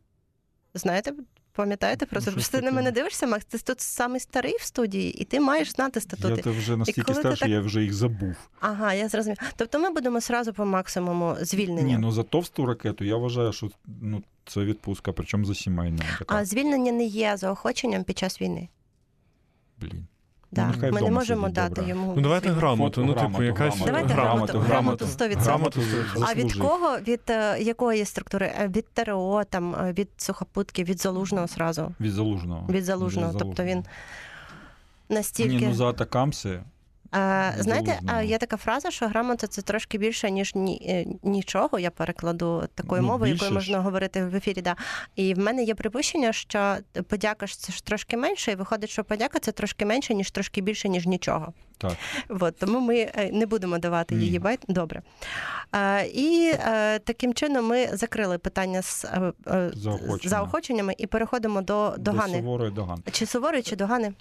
B: Знаєте, пам'ятаєте про
C: Ну,
B: це? Просто ти на мене дивишся, Макс, ти тут самий старий в студії, і ти маєш знати
C: Я то вже настільки старший,
B: так-
C: я вже їх забув.
B: Ага, я зрозумів. Тобто ми будемо сразу по максимуму звільнення.
C: Ні, ну за товсту ракету я вважаю, що ну, це відпустка, причому за сімейна. Така.
B: А звільнення не є заохоченням під час війни.
C: Блін.
B: Да.
C: Ну,
B: Ми не можемо дати
C: добре.
B: йому.
D: Ну давайте грамоту, ну типу, якась.
B: Давайте грамоту, грамоту 100%.
C: Грамоту
B: А від кого? Від е, якої структури? Е, Від ТРО, там, е, від сухопутки, від залужного сразу.
C: Від залужного.
B: Від залужного.
C: Від
B: Тобто він
C: Ні, ну за атакамси.
B: А, знаєте, а, є така фраза, що грамота це трошки більше, ніж ні, е, нічого. Я перекладу такою
C: Ну,
B: мовою, якою можна говорити в ефірі. Да. І в мене є припущення, що подяка ж це ж трошки менше, і виходить, що подяка це трошки менше, ніж трошки більше, ніж нічого.
C: Так.
B: От, тому ми е, не будемо давати
C: Ні.
B: її bite. Добре. А, і е, таким чином ми закрили питання з
C: Заохочення.
B: заохоченнями і переходимо до
C: До
B: догани.
C: суворої доган.
B: Чи суворої, чи догани?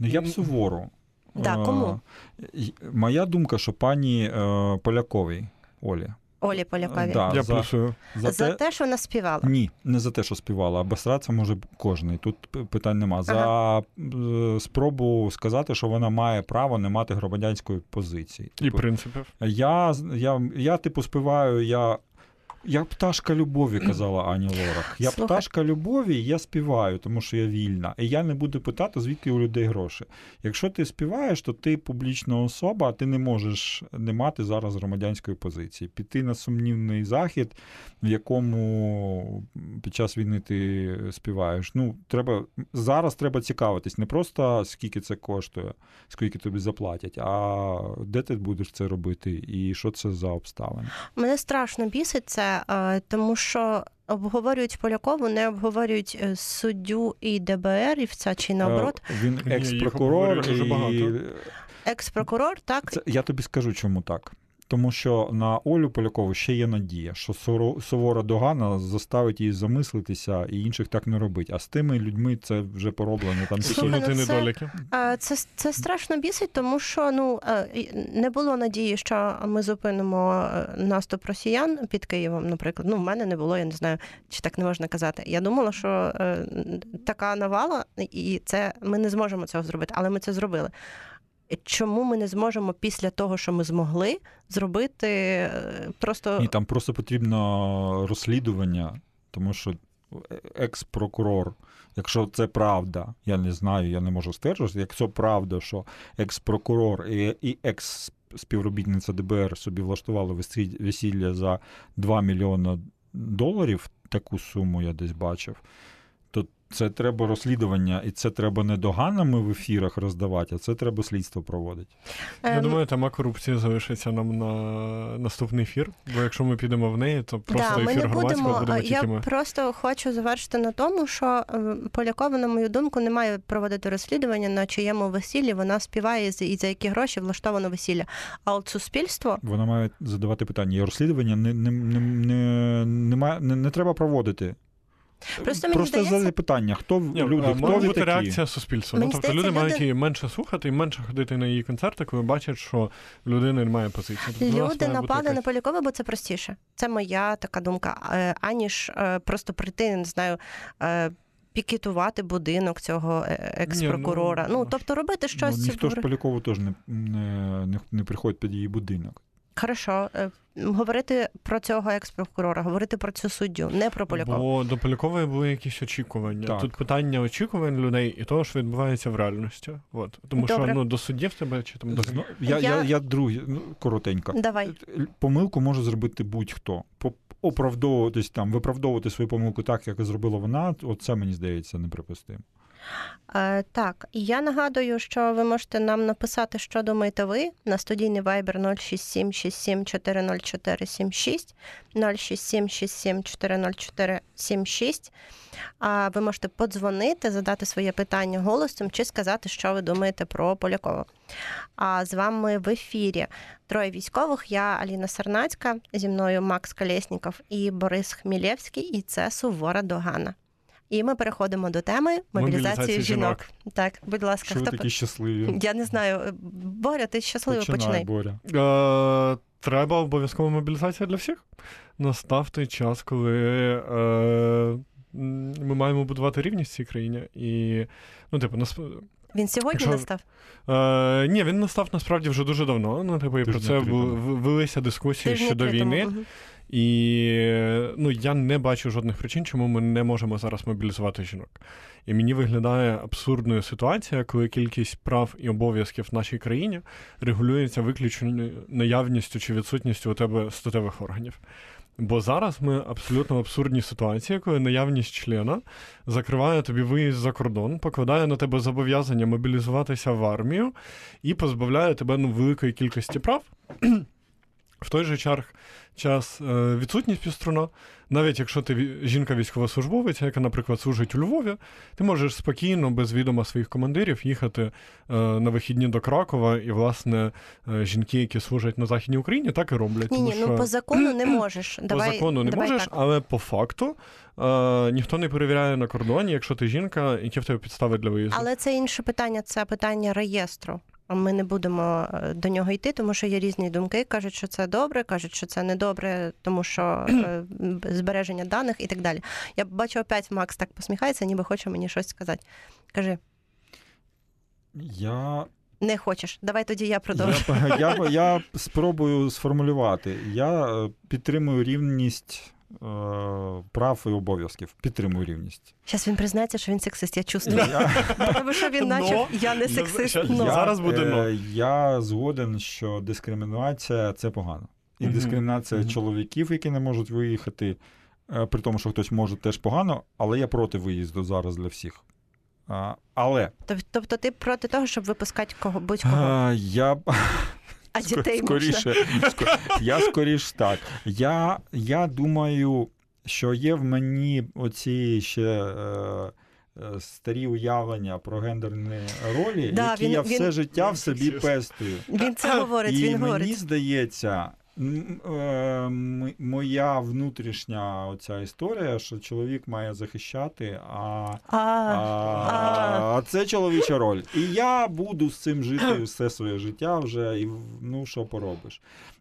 C: Я б сувору.
B: Да,
C: Е,
B: кому?
C: Моя думка, що пані е, Поляковій Олі.
B: Олі Полякові.
C: Да,
D: Я
C: за,
D: плюсую.
C: за,
B: За
C: те,
B: те, що вона співала.
C: Ні, не за те, що співала, а обосратися може кожен. Тут питань нема. За е, спробу сказати, що вона має право не мати громадянської позиції.
D: І
C: Типу,
D: принципів.
C: я, з- я, я, типу, співаю, я Я пташка любові, казала Аня Лорак. Я
B: Слухай.
C: пташка любові, я співаю, тому що я вільна. І я не буду питати, звідки у людей гроші. Якщо ти співаєш, то ти публічна особа, а ти не можеш не мати зараз громадянської позиції. Піти на сумнівний захід, в якому під час війни ти співаєш. Ну, треба зараз треба цікавитись не просто скільки це коштує, скільки тобі заплатять, а де ти будеш це робити, і що це за обставини.
B: Мене страшно бісить це, е, тому що обговорюють Полякову, не обговорюють е, суддю і ДБРівця чи наоборот.
C: Е, Він експрокурор,
D: дуже
C: і...
D: багато.
B: Екс-прокурор, так
C: Це, я тобі скажу, чому так. Тому що на Олю Полякову ще є надія, що сувора догана заставить її замислитися і інших так не робить. А з тими людьми це вже пороблено. Там
B: ну це-
D: недоліки.
B: Це, це страшно бісить, тому що ну е, не було надії, що ми зупинимо е, наступ росіян під Києвом, наприклад. Ну, в мене не було, я не знаю, чи так не можна казати. Я думала, що е, така навала, і це ми не зможемо цього зробити, але ми це зробили. Чому ми не зможемо після того, що ми змогли, зробити е, просто
C: Ні, там просто потрібно розслідування, тому що екс-прокурор, якщо це правда, я не знаю, я не можу стверджувати, якщо правда, що екс-прокурор і, і екс-співробітниця ДБР собі влаштували весілля за 2 мільйони доларів, таку суму я десь бачив, це треба розслідування, і це треба не доганами в ефірах роздавати, а це треба слідство проводити.
D: Я думаю, тема корупції залишиться нам на наступний ефір, бо якщо ми підемо в неї, то просто
B: да, ми
D: ефір
B: не
D: громадського
B: будемо.
D: тільки
B: Я
D: ми.
B: просто хочу завершити на тому, що е, Полякова, на мою думку, не має проводити розслідування на чиєму весіллі вона співає і за які гроші влаштовано весілля. А от суспільство
C: Вона має задавати питання. І розслідування не, не, не, не, не, не треба проводити.
B: Просто мені
C: Просто
B: здається-
C: питання, хто
D: Ні,
C: люди, хто ви
D: бути
C: такі?
D: реакція суспільства.
B: Мені
D: ну, тобто
B: здається,
D: люди мають її менше слухати і менше ходити на її концерти, коли бачать, що в людини немає позиції. Тобто
B: люди
D: має
B: напали на Полякова, бо це простіше. Це моя така думка. Е, Аніж е, просто прийти, не знаю. е, Пікетувати будинок цього е, екс-прокурора.
D: Ні, ну,
B: Ну, тобто робити
C: Ну,
B: щось.
C: ніхто ж Полякову теж не, не, не, не приходить під її будинок.
B: Хорошо, е, говорити про цього екс-прокурора, говорити про цю суддю, не про Полякова.
D: Бо до Полякової були якісь очікування.
C: Так.
D: Тут питання очікувань людей і того, що відбувається в реальності. От. Тому
B: Добре.
D: що ну, до суддів тебе чи там до
C: Я, я...
B: Я-
C: Я, другий, ну, коротенько.
B: Давай.
C: Помилку може зробити будь-хто. По- Оправдовуватись там, виправдовувати свою помилку так, як зробила вона, оце мені здається неприпустимо.
B: Е, так, і я нагадую, що ви можете нам написати, що думаєте ви на студійний Viber 067 67 404 76, 067 67 404 76. А ви можете подзвонити, задати своє питання голосом чи сказати, що ви думаєте про Полякова. А з вами в ефірі троє військових. Я Аліна Сарнацька, зі мною Макс Колєсніков і Борис Хмілєвський, і це Сувора Догана. І ми переходимо до теми мобілізації,
D: Мобілізації
B: жінок. Так, будь ласка,
C: Що ви
B: хто
C: такі щасливі?
B: я не знаю. Боря, ти щасливо починай.
C: Боря.
D: Е, треба обов'язкова мобілізація для всіх. Настав той час, коли е, ми маємо будувати рівність в цій країні. І, ну, типу, нас,
B: Він сьогодні
D: Якщо-
B: настав.
D: е, ні, він настав насправді вже дуже давно. Ну, типу, і про це в- велися дискусії
B: Тижні
D: щодо
B: три тому.
D: І ну, я не бачу жодних причин, чому ми не можемо зараз мобілізувати жінок. І мені виглядає абсурдною ситуація, коли кількість прав і обов'язків в нашій країні регулюється виключно наявністю чи відсутністю у тебе статевих органів. Бо зараз ми абсолютно в абсурдній ситуації, коли наявність члена закриває тобі виїзд за кордон, покладає на тебе зобов'язання мобілізуватися в армію і позбавляє тебе ну, великої кількості прав. В той же час, час е, відсутність півструна, навіть якщо ти ві- жінка військовослужбовиця, яка, наприклад, служить у Львові, ти можеш спокійно, без відома своїх командирів, їхати е, на вихідні до Кракова, і, власне, е, жінки, які служать на Західній Україні, так і роблять.
B: Ні, ні,
D: що
B: ну по закону не можеш. [clears throat]
D: по
B: Давай,
D: закону не
B: давай
D: можеш,
B: так.
D: але по факту е, ніхто не перевіряє на кордоні, якщо ти жінка, які в тебе підстави для виїзду.
B: Але це інше питання, це питання реєстру. Ми не будемо е, до нього йти, тому що є різні думки. Кажуть, що це добре, кажуть, що це не добре, тому що [clears throat] е, збереження даних і так далі. Я бачу, опять Макс так посміхається, ніби хоче мені щось сказати. Кажи,
C: Я,
B: не хочеш. Давай тоді я продовжу.
C: я, я, я [laughs] спробую сформулювати. Я е, підтримую рівність прав і обов'язків. Підтримую рівність.
B: Зараз він признається, що він сексист, я чувствую.
C: Я,
B: Тому що він
D: Но.
B: наче я не сексист.
D: щас-
B: но».
D: Зараз буде
C: е,
D: но.
C: Я згоден, що дискримінація це погано. І дискримінація чоловіків, які не можуть виїхати, е, при тому, що хтось може, теж погано, але я проти виїзду зараз для всіх. А, Але
B: Тоб- Тобто ти проти того, щоб випускати кого будь-кого,
C: а, я [laughs]
B: а дітей
C: скоріше, ско- я скоріш так. Я, я думаю, що є в мені оці ще. Е, е, Старі уявлення про гендерні ролі,
B: Да,
C: які
B: він-
C: я
B: він-
C: все життя в собі пестую.
B: Він це говорить,
C: І
B: він
C: мені
B: говорить.
C: здається, моя внутрішня оця історія, що чоловік має захищати, а,
B: А,
C: а, а це чоловіча роль. І я буду з цим жити все своє життя вже, і ну що поробиш.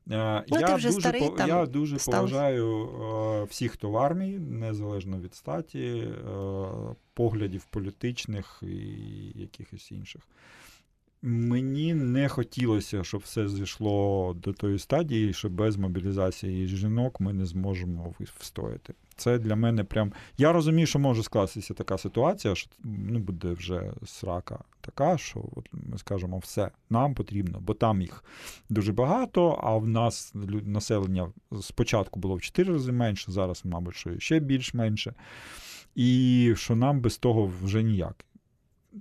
B: Ну,
C: я,
B: вже
C: дуже,
B: старий,
C: по-
B: там,
C: я дуже
B: сталося.
C: поважаю е, всіх, хто в армії, незалежно від статі, е, поглядів політичних і якихось інших. Мені не хотілося, щоб все зійшло до тої стадії, що без мобілізації жінок ми не зможемо встояти. Це для мене прям. Я розумію, що може скластися така ситуація, що ну, буде вже срака така, що от ми скажемо, все, нам потрібно, бо там їх дуже багато, а в нас населення спочатку було в 4 рази менше, зараз, мабуть, що ще більш менше. І що нам без того вже ніяк.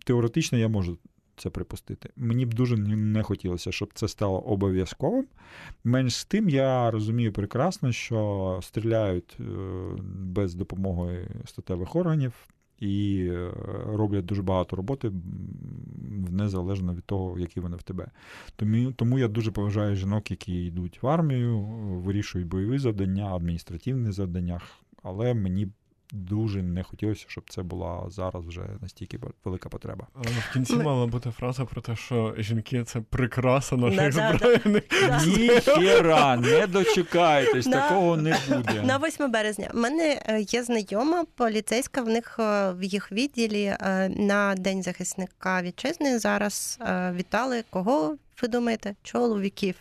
C: Теоретично я можу це припустити. Мені б дуже не хотілося, щоб це стало обов'язковим. Менш з тим, я розумію прекрасно, що стріляють е, без допомоги статевих органів і е, роблять дуже багато роботи, незалежно від того, які вони в тебе. Тому, тому я дуже поважаю жінок, які йдуть в армію, вирішують бойові завдання, адміністративні завдання, але мені дуже не хотілося, щоб це була зараз вже настільки велика потреба.
D: Але в кінці
B: Ми-
D: мала бути фраза про те, що жінки це прикраса наших збройних. [laughs]
B: Да.
C: Ніхера, не дочекайтесь, [laughs]
B: На-
C: такого не буде.
B: На 8 березня. У мене е, є знайома поліцейська, в них е, в їх відділі е, на День захисника вітчизни зараз вітали кого, ви думаєте? Чоловіків.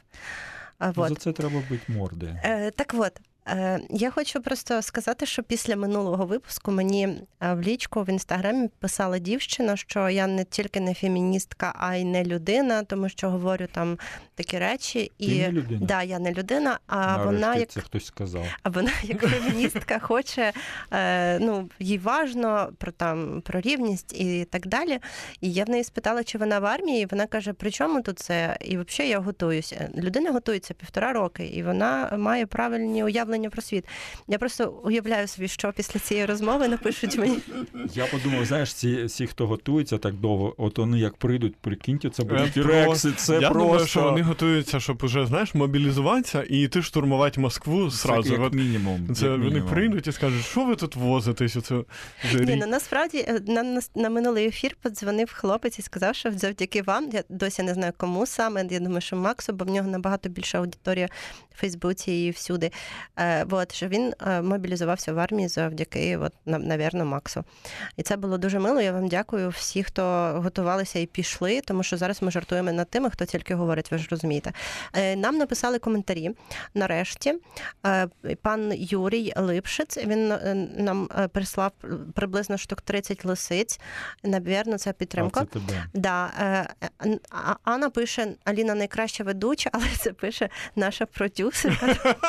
B: А,
C: Ну,
B: Вот.
C: За це треба бити морди.
B: Е, так от. Е, Я хочу просто сказати, що після минулого випуску мені е, в лічку в інстаграмі писала дівчина, що я не тільки не феміністка, а й не людина, тому що говорю там такі речі. І
C: Ти не людина.
B: да, я не людина, а
C: Нарешті
B: вона як
C: це хтось сказав.
B: а [laughs] вона як феміністка хоче, е, ну їй важно про там про рівність і так далі. І я в неї спитала, чи вона в армії, і вона каже: при чому тут це? І взагалі я готуюся. Людина готується півтора роки, і вона має правильні уявлення про світ. Я просто уявляю собі, що після цієї розмови напишуть мені.
C: Я подумав, знаєш, ці всі, хто готується так довго, от вони як прийдуть, прикиньте, це будуть
D: Е,
C: рекси, це
D: Я
C: просто
D: думаю, що вони готуються, щоб уже знаєш, мобілізуватися і йти штурмувати Москву зразу.
C: як
D: От
C: мінімум.
D: Це
C: як
D: вони
C: мінімум.
D: прийдуть і скажуть, що ви тут возитесь? Оце вже
B: Ні,
D: рік.
B: ну насправді е, на, на, на минулий ефір подзвонив хлопець і сказав, що завдяки вам, я досі не знаю кому саме. Я думаю, що Максу, бо в нього набагато більша аудиторія в Фейсбуці і всюди. Е, от, що він е, мобілізувався в армії завдяки, от, навірно, Максу. І це було дуже мило. Я вам дякую всі, хто готувалися і пішли, тому що зараз ми жартуємо над тими, хто тільки говорить, ви ж розумієте. Е, нам написали коментарі. Нарешті пан Юрій Липшиць він нам прислав приблизно штук 30 лисиць. Навірно, це
C: А,
B: підтримка.
C: це тебе.
B: Да, а- Анна пише Аліна найкраща ведуча, [laughs] але це пише наша продюсерка. [laughs]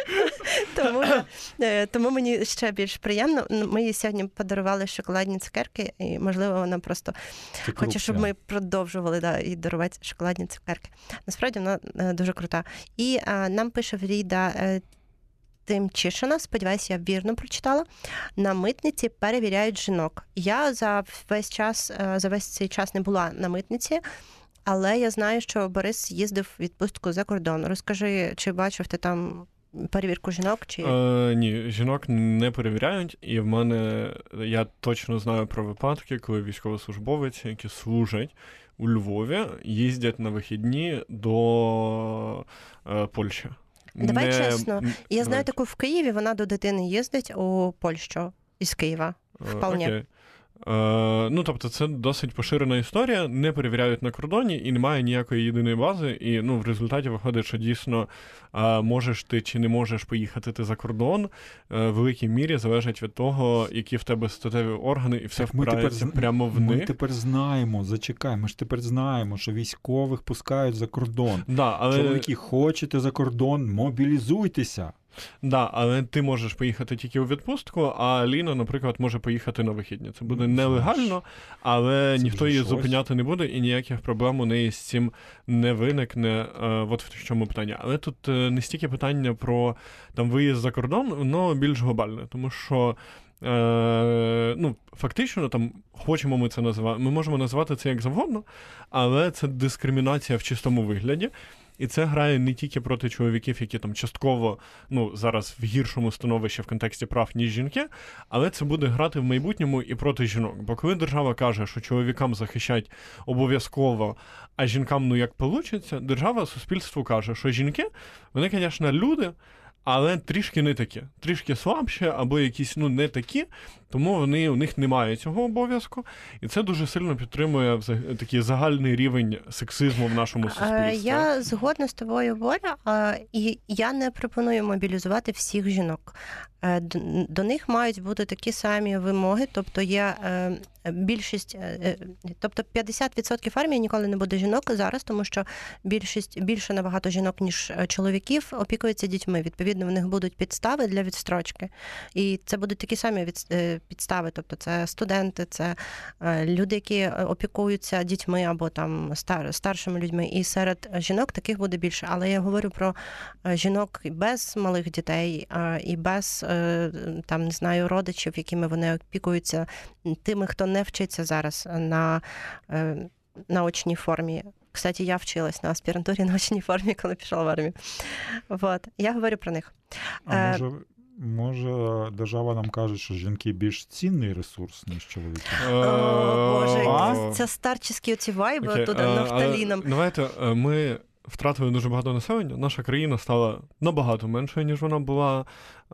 B: [laughs] тому, е, тому мені ще більш приємно. Ми їй сьогодні подарували шоколадні цукерки, і можливо вона просто
C: Це
B: хоче, щоб ми продовжували да, і дарувати шоколадні цукерки. Насправді вона е, дуже крута. І е, нам пише Вріда. Тимчишина, сподіваюся, я вірно прочитала. На митниці перевіряють жінок. Я за весь час, за весь цей час не була на митниці, але я знаю, що Борис їздив в відпустку за кордон. Розкажи, чи бачив ти там перевірку жінок? Чи
D: Е, ні, жінок не перевіряють, і в мене я точно знаю про випадки, коли військовослужбовиці, які служать у Львові, їздять на вихідні до е, Польщі.
B: Давай чесно,
D: м,
B: я знаю
D: давай.
B: таку в Києві, вона до дитини їздить у Польщу із Києва.
D: Е,
B: вполне.
D: окей. Е, ну, тобто, це досить поширена історія, не перевіряють на кордоні і немає ніякої єдиної бази. І ну, в результаті виходить, що дійсно е, можеш ти чи не можеш поїхати ти за кордон е, в великій мірі залежить від того, які в тебе статеві органи, і все
C: Так ми тепер
D: прямо в
C: Ми
D: них.
C: тепер знаємо, зачекай, ми ж тепер знаємо, що військових пускають за кордон.
D: Да, але,
C: Чоловіки, хочете за кордон, мобілізуйтеся.
D: Да, але ти можеш поїхати тільки у відпустку, а Ліна, наприклад, може поїхати на вихідні. Це буде нелегально, але
C: Це
D: ніхто її
C: щось.
D: зупиняти не буде, і ніяких проблем у неї з цим не виникне. Е, от в чому питання. Але тут е, не стільки питання про там виїзд за кордон, воно більш глобальне, тому що. Е, ну, фактично, там хочемо ми це називати. Ми можемо назвати це як завгодно, але це дискримінація в чистому вигляді. І це грає не тільки проти чоловіків, які там частково ну, зараз в гіршому становищі в контексті прав, ніж жінки, але це буде грати в майбутньому і проти жінок. Бо коли держава каже, що чоловікам захищать обов'язково, а жінкам ну як получиться, держава суспільству каже, що жінки, вони, звісно, люди. Але трішки не такі, трішки слабші або якісь ну не такі, тому вони у них немає цього обов'язку, і це дуже сильно підтримує такий загальний рівень сексизму в нашому
B: Е,
D: суспільстві.
B: Я згодна з тобою, Боря, і я не пропоную мобілізувати всіх жінок. Е, До них мають бути такі самі вимоги, тобто є е, більшість, тобто 50% армії ніколи не буде жінок зараз, тому що більшість більше набагато жінок, ніж чоловіків, опікуються дітьми. Відповідно, в них будуть підстави для відстрочки. І це будуть такі самі від, підстави, тобто це студенти, це е, люди, які е, опікуються дітьми або там стар, старшими людьми. І серед жінок таких буде більше. Але я говорю про е, жінок без малих дітей і без там не знаю родичів, якими вони опікуються, тими, хто не вчиться зараз на наочній формі. Кстати, я вчилась на аспірантурі на очній формі, коли пішла в армію. Вот. Я говорю про них.
C: А може, може, держава нам каже, що жінки більш цінний ресурс, ніж чоловіки?
D: Е,
B: Боже,
C: А?
B: це, старчі ці вайби туди
D: е,
B: нафталіном.
D: Давайте е, ми втратили дуже багато населення. Наша країна стала набагато меншою, ніж вона була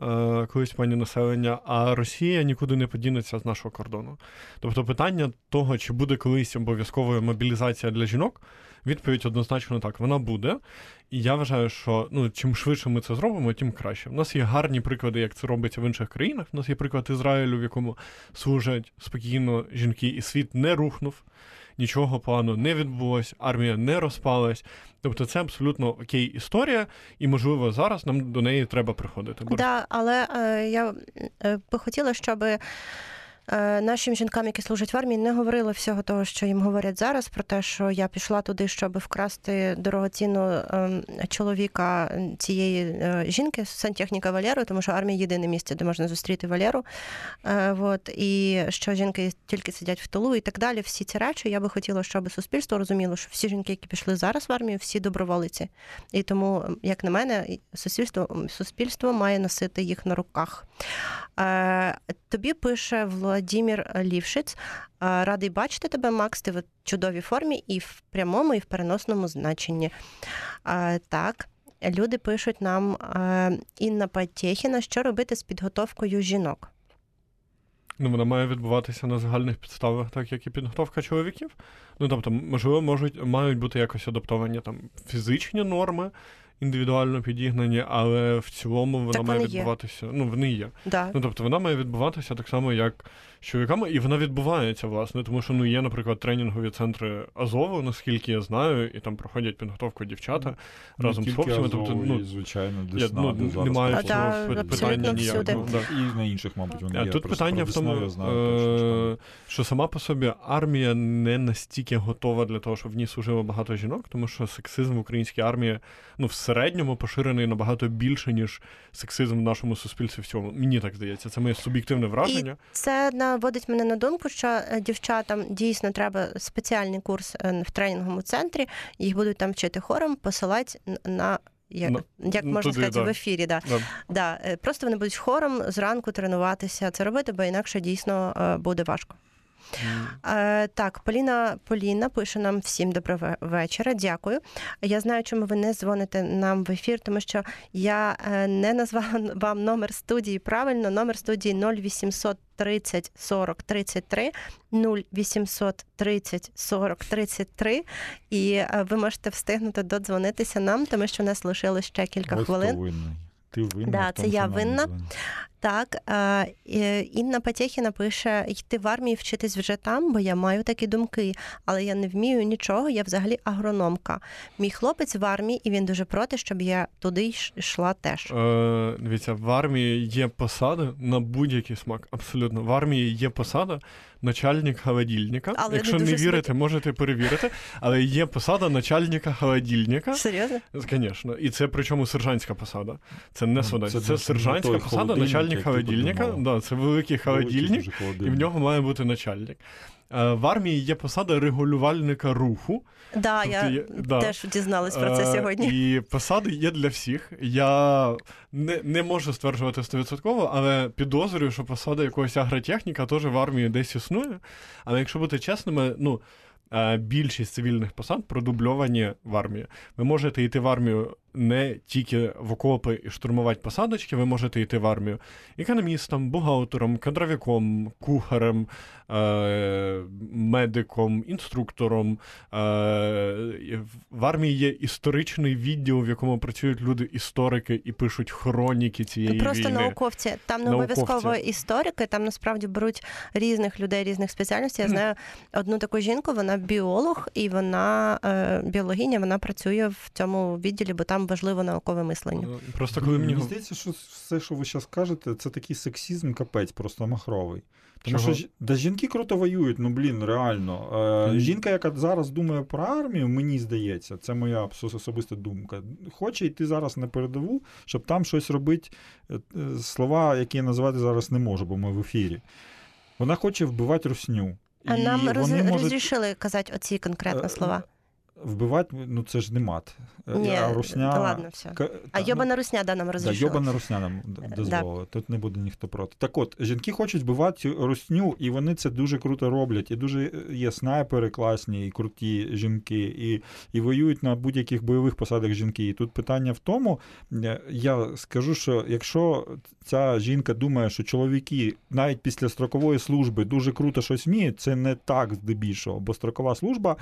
D: е, колись в плані населення, а Росія нікуди не подінеться з нашого кордону. Тобто питання того, чи буде колись обов'язковою мобілізація для жінок, відповідь однозначно так, вона буде. І я вважаю, що ну, чим швидше ми це зробимо, тим краще. У нас є гарні приклади, як це робиться в інших країнах. У нас є приклад Ізраїлю, в якому служать спокійно жінки, і світ не рухнув нічого поганого не відбулось, армія не розпалась. Тобто це абсолютно окей історія, і можливо зараз нам до неї треба приходити.
B: Да, але е, я е, би хотіла, щоб нашим жінкам, які служать в армії, не говорили всього того, що їм говорять зараз, про те, що я пішла туди, щоб вкрасти дорогоцінну е, чоловіка цієї е, жінки, сантехніка Валеру, тому що армія єдине місце, де можна зустріти Валеру. Е, от, і що жінки тільки сидять в тилу і так далі. Всі ці речі я би хотіла, щоб суспільство розуміло, що всі жінки, які пішли зараз в армію, всі доброволиці. І тому, як на мене, суспільство, суспільство має носити їх на руках. Е, тобі пише Владимир Лівшиць. Е, Радий бачити тебе, Макс. Ти в чудовій формі і в прямому, і в переносному значенні. Так. Люди пишуть нам Інна Патєхіна, що робити з підготовкою жінок.
D: Ну, вона має відбуватися на загальних підставах, так як і підготовка чоловіків. Ну тобто, можливо, можуть мають бути якось адаптовані там фізичні норми, індивідуально підігнані, але в цілому вона
B: Так
D: має відбуватися. Ну, вони є.
B: Да.
D: Ну тобто вона має відбуватися так само, як чоловіками, і вона відбувається, власне, тому що ну є, наприклад, тренінгові центри Азову, наскільки я знаю, і там проходять підготовку дівчата разом з
C: тільки
D: хлопцями. Тобто, ну
C: і, звичайно,
D: я, ну,
C: зараз
D: немає
B: А,
D: цього
B: да,
D: питання ніякого. Да.
C: І на інших, мабуть, вони
D: А
C: є.
D: тут
C: Просто
D: питання в тому,
C: я знаю точно, що
D: е, що сама по собі армія не настільки готова для того, щоб в ній служило багато жінок, тому що сексизм в українській армії ну, в середньому поширений набагато більше, ніж сексизм в нашому суспільстві в цьому. Мені так здається, це моє суб'єктивне враження.
B: Це наводить мене на думку, що е, дівчатам дійсно треба спеціальний курс е, в тренінговому центрі. Їх будуть там вчити хором, посилати на. Як,
D: Ну,
B: як
D: ну,
B: можна
D: туди,
B: сказати,
D: да.
B: в ефірі, да.
D: Да.
B: Да. е, Просто вони будуть хором зранку тренуватися це робити, бо інакше дійсно буде важко. Е, так, Поліна Поліна пише нам всім доброго вечора. Дякую. Я знаю, чому ви не дзвоните нам в ефір, тому що я е, не назвала [laughs] вам номер студії правильно. Номер студії 0800 30 40 33 0800 30 40 33 і е, ви можете встигнути додзвонитися нам, тому що у нас лишилось ще кілька
C: Ось
B: хвилин.
C: винний. Ти винна.
B: Да,
C: в тому,
B: це я винна. Так, е, Інна Патєхіна пише: йти в армію вчитись вже там, бо я маю такі думки, але я не вмію нічого, я взагалі агрономка. Мій хлопець в армії, і він дуже проти, щоб я туди йшла теж.
D: Е, дивіться, в армії є посада на будь-який смак. Абсолютно. В армії є посада начальник холодильника.
B: Але
D: Якщо
B: не
D: не, вірите, можете перевірити. Але є посада начальника холодильника.
B: Серйозно?
D: Звісно, і це причому сержантська посада. Це не
C: Ну,
D: солдат,
C: це
D: це, сержантська посада,
C: холодильник,
D: начальник холодильника. Да, це великий холодильник, і в нього має бути начальник. Е, В армії є посада регулювальника руху.
B: Да,
D: Тобто
B: я
D: є- да.
B: теж дізналась про це
D: Е,
B: сьогодні.
D: І посади є для всіх. Я не, не можу стверджувати 100%, але підозрюю, що посада якогось агротехніка теж в армії десь існує. Але якщо бути чесними, ну. е, Більшість цивільних посад продубльовані в армії. Ви можете йти в армію не тільки в окопи і штурмувати посадочки, ви можете йти в армію економістом, бухгалтером, кадровиком, кухарем, е- медиком, інструктором. Е- в армії є історичний відділ, в якому працюють люди історики і пишуть хроніки цієї
B: Просто
D: війни.
B: науковці. Там не обов'язково історики, там насправді беруть різних людей, різних спеціальностей. Я знаю одну таку жінку, вона біолог і вона е, біологиня, вона працює в цьому відділі, бо там важливо наукове мислення.
D: Е, Просто коли мені
C: здається, що все, що ви зараз кажете, це такий сексізм, капець, просто махровий. Тому
D: Чого?
C: що да, жінки круто воюють, ну блін, реально. Е, жінка, яка зараз думає про армію, мені здається, це моя особиста думка. Хоче йти зараз на передову, щоб там щось робити. е, е, Слова, які я називати зараз не можу, бо ми в ефірі. Вона хоче вбивати русню.
B: А
C: І
B: нам роз,
C: можуть
B: розрішили казати оці конкретно
C: Е,
B: слова.
C: Вбивати, ну це ж не мат. Е,
B: Ні,
C: а русня...
B: та ладно, все.
C: К-
B: А
C: та, ну,
B: йобана русня да нам
C: Да,
B: розрішила.
C: йобана русня нам д-
B: Да.
C: Тут не буде ніхто проти. Так от, жінки хочуть вбивати русню, і вони це дуже круто роблять. І дуже е, є снайпери класні і круті жінки, і, і воюють на будь-яких бойових посадах жінки. І тут питання в тому: е, я скажу, що якщо ця жінка думає, що чоловіки навіть після строкової служби дуже круто щось вміють, це не так здебільшого, бо строкова служба,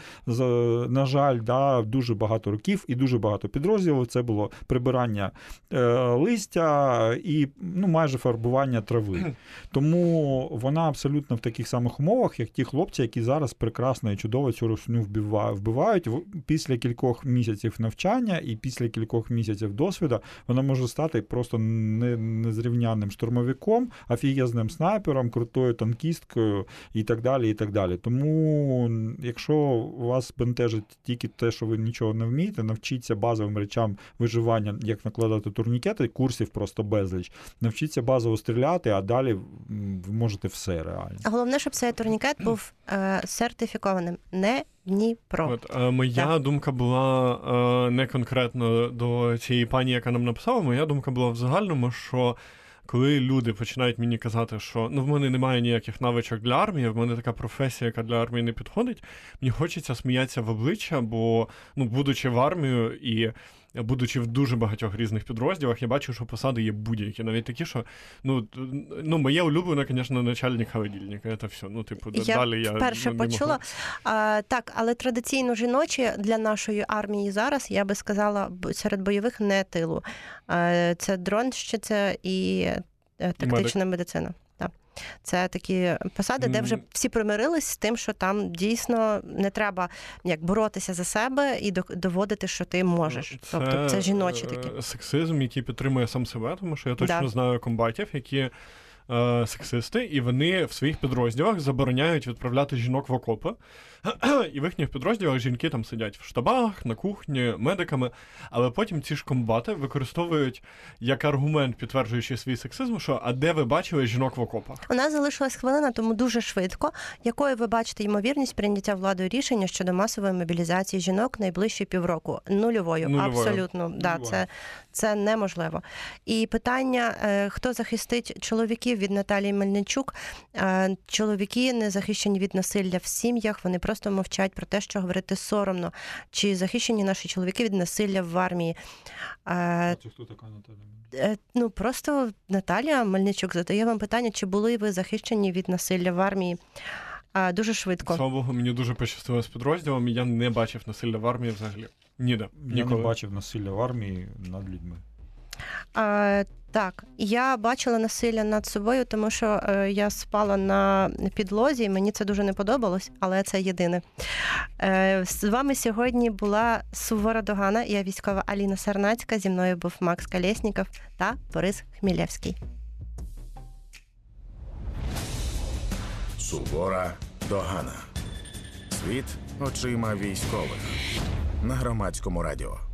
C: на жаль, да, дуже багато років і дуже багато підрозділів. Це було прибирання е, листя і ну, майже фарбування трави. [clears throat] Тому вона абсолютно в таких самих умовах, як ті хлопці, які зараз прекрасно і чудово цю русню вбивають. Після кількох місяців навчання і після кількох місяців досвіду вона може стати просто не, незрівнянним штурмовиком, офігезним снайпером, крутою танкісткою і так далі. і так далі. Тому, якщо вас бентежить тільки те, що ви нічого не вмієте, навчіться базовим речам виживання, як накладати турнікети, курсів просто безліч. Навчіться базово стріляти, а далі ви можете все реально.
B: Головне, щоб цей турнікет був е, сертифікованим, не Дніпро.
D: От, е, моя
B: Так.
D: думка була е, не конкретно до цієї пані, яка нам написала. Моя думка була в загальному, що коли люди починають мені казати, що ну в мене немає ніяких навичок для армії, в мене така професія, яка для армії не підходить, мені хочеться сміятися в обличчя, бо ну, будучи в армію і. Будучи в дуже багатьох різних підрозділах, я бачу, що посади є будь-які, навіть такі, що ну, ну моє улюблене, звісно, начальник холодильника. Це все. Ну, типу,
B: Я
D: далі я
B: вперше
D: не
B: почула.
D: можу.
B: А, так, але традиційно жіночі для нашої армії зараз, я би сказала, серед бойових не тилу. А, це дронщиця і е, тактична медицина. Це такі посади, де вже всі примирились з тим, що там дійсно не треба як боротися за себе і до- доводити, що ти можеш. тобто це жіночі
D: е,
B: такі.
D: сексизм, який підтримує сам себе, тому що я точно
B: Да.
D: знаю комбатів, які е, сексисти, і вони в своїх підрозділах забороняють відправляти жінок в окопи. [clears throat] І в їхніх підрозділах жінки там сидять в штабах, на кухні, медиками. Але потім ці ж комбати використовують як аргумент, підтверджуючи свій сексизм, що а де ви бачили жінок в окопах?
B: У нас залишилась хвилина, тому дуже швидко. Якою ви бачите ймовірність прийняття владою рішення щодо масової мобілізації жінок найближчі півроку? Нульовою,
D: Нульовою.
B: абсолютно. Да, це, це неможливо. І питання: е, хто захистить чоловіків від Наталії Мельничук? Е, Чоловіки не захищені від насилля в сім'ях, вони просто часто мовчать про те, що говорити соромно, чи захищені наші чоловіки від насилля в армії. Е,
C: Це хто така Наталя?
B: Е, Ну просто Наталія Мельничук задає вам питання, чи були ви захищені від насилля в армії а, дуже швидко.
D: Слава Богу, мені дуже пощастило з підрозділом, і я не бачив насилля в армії взагалі. Ніде.
C: Я
D: Ніколи.
C: не бачив насилля в армії над людьми.
B: А, так, я бачила насилля над собою, тому що е, я спала на підлозі, і мені це дуже не подобалось, але це єдине. Е, з вами сьогодні була Сувора Догана, я військова Аліна Сарнацька. Зі мною був Макс Колєсніков та Борис Хмілєвський.
A: Сувора Догана. Світ очима військових на громадському радіо.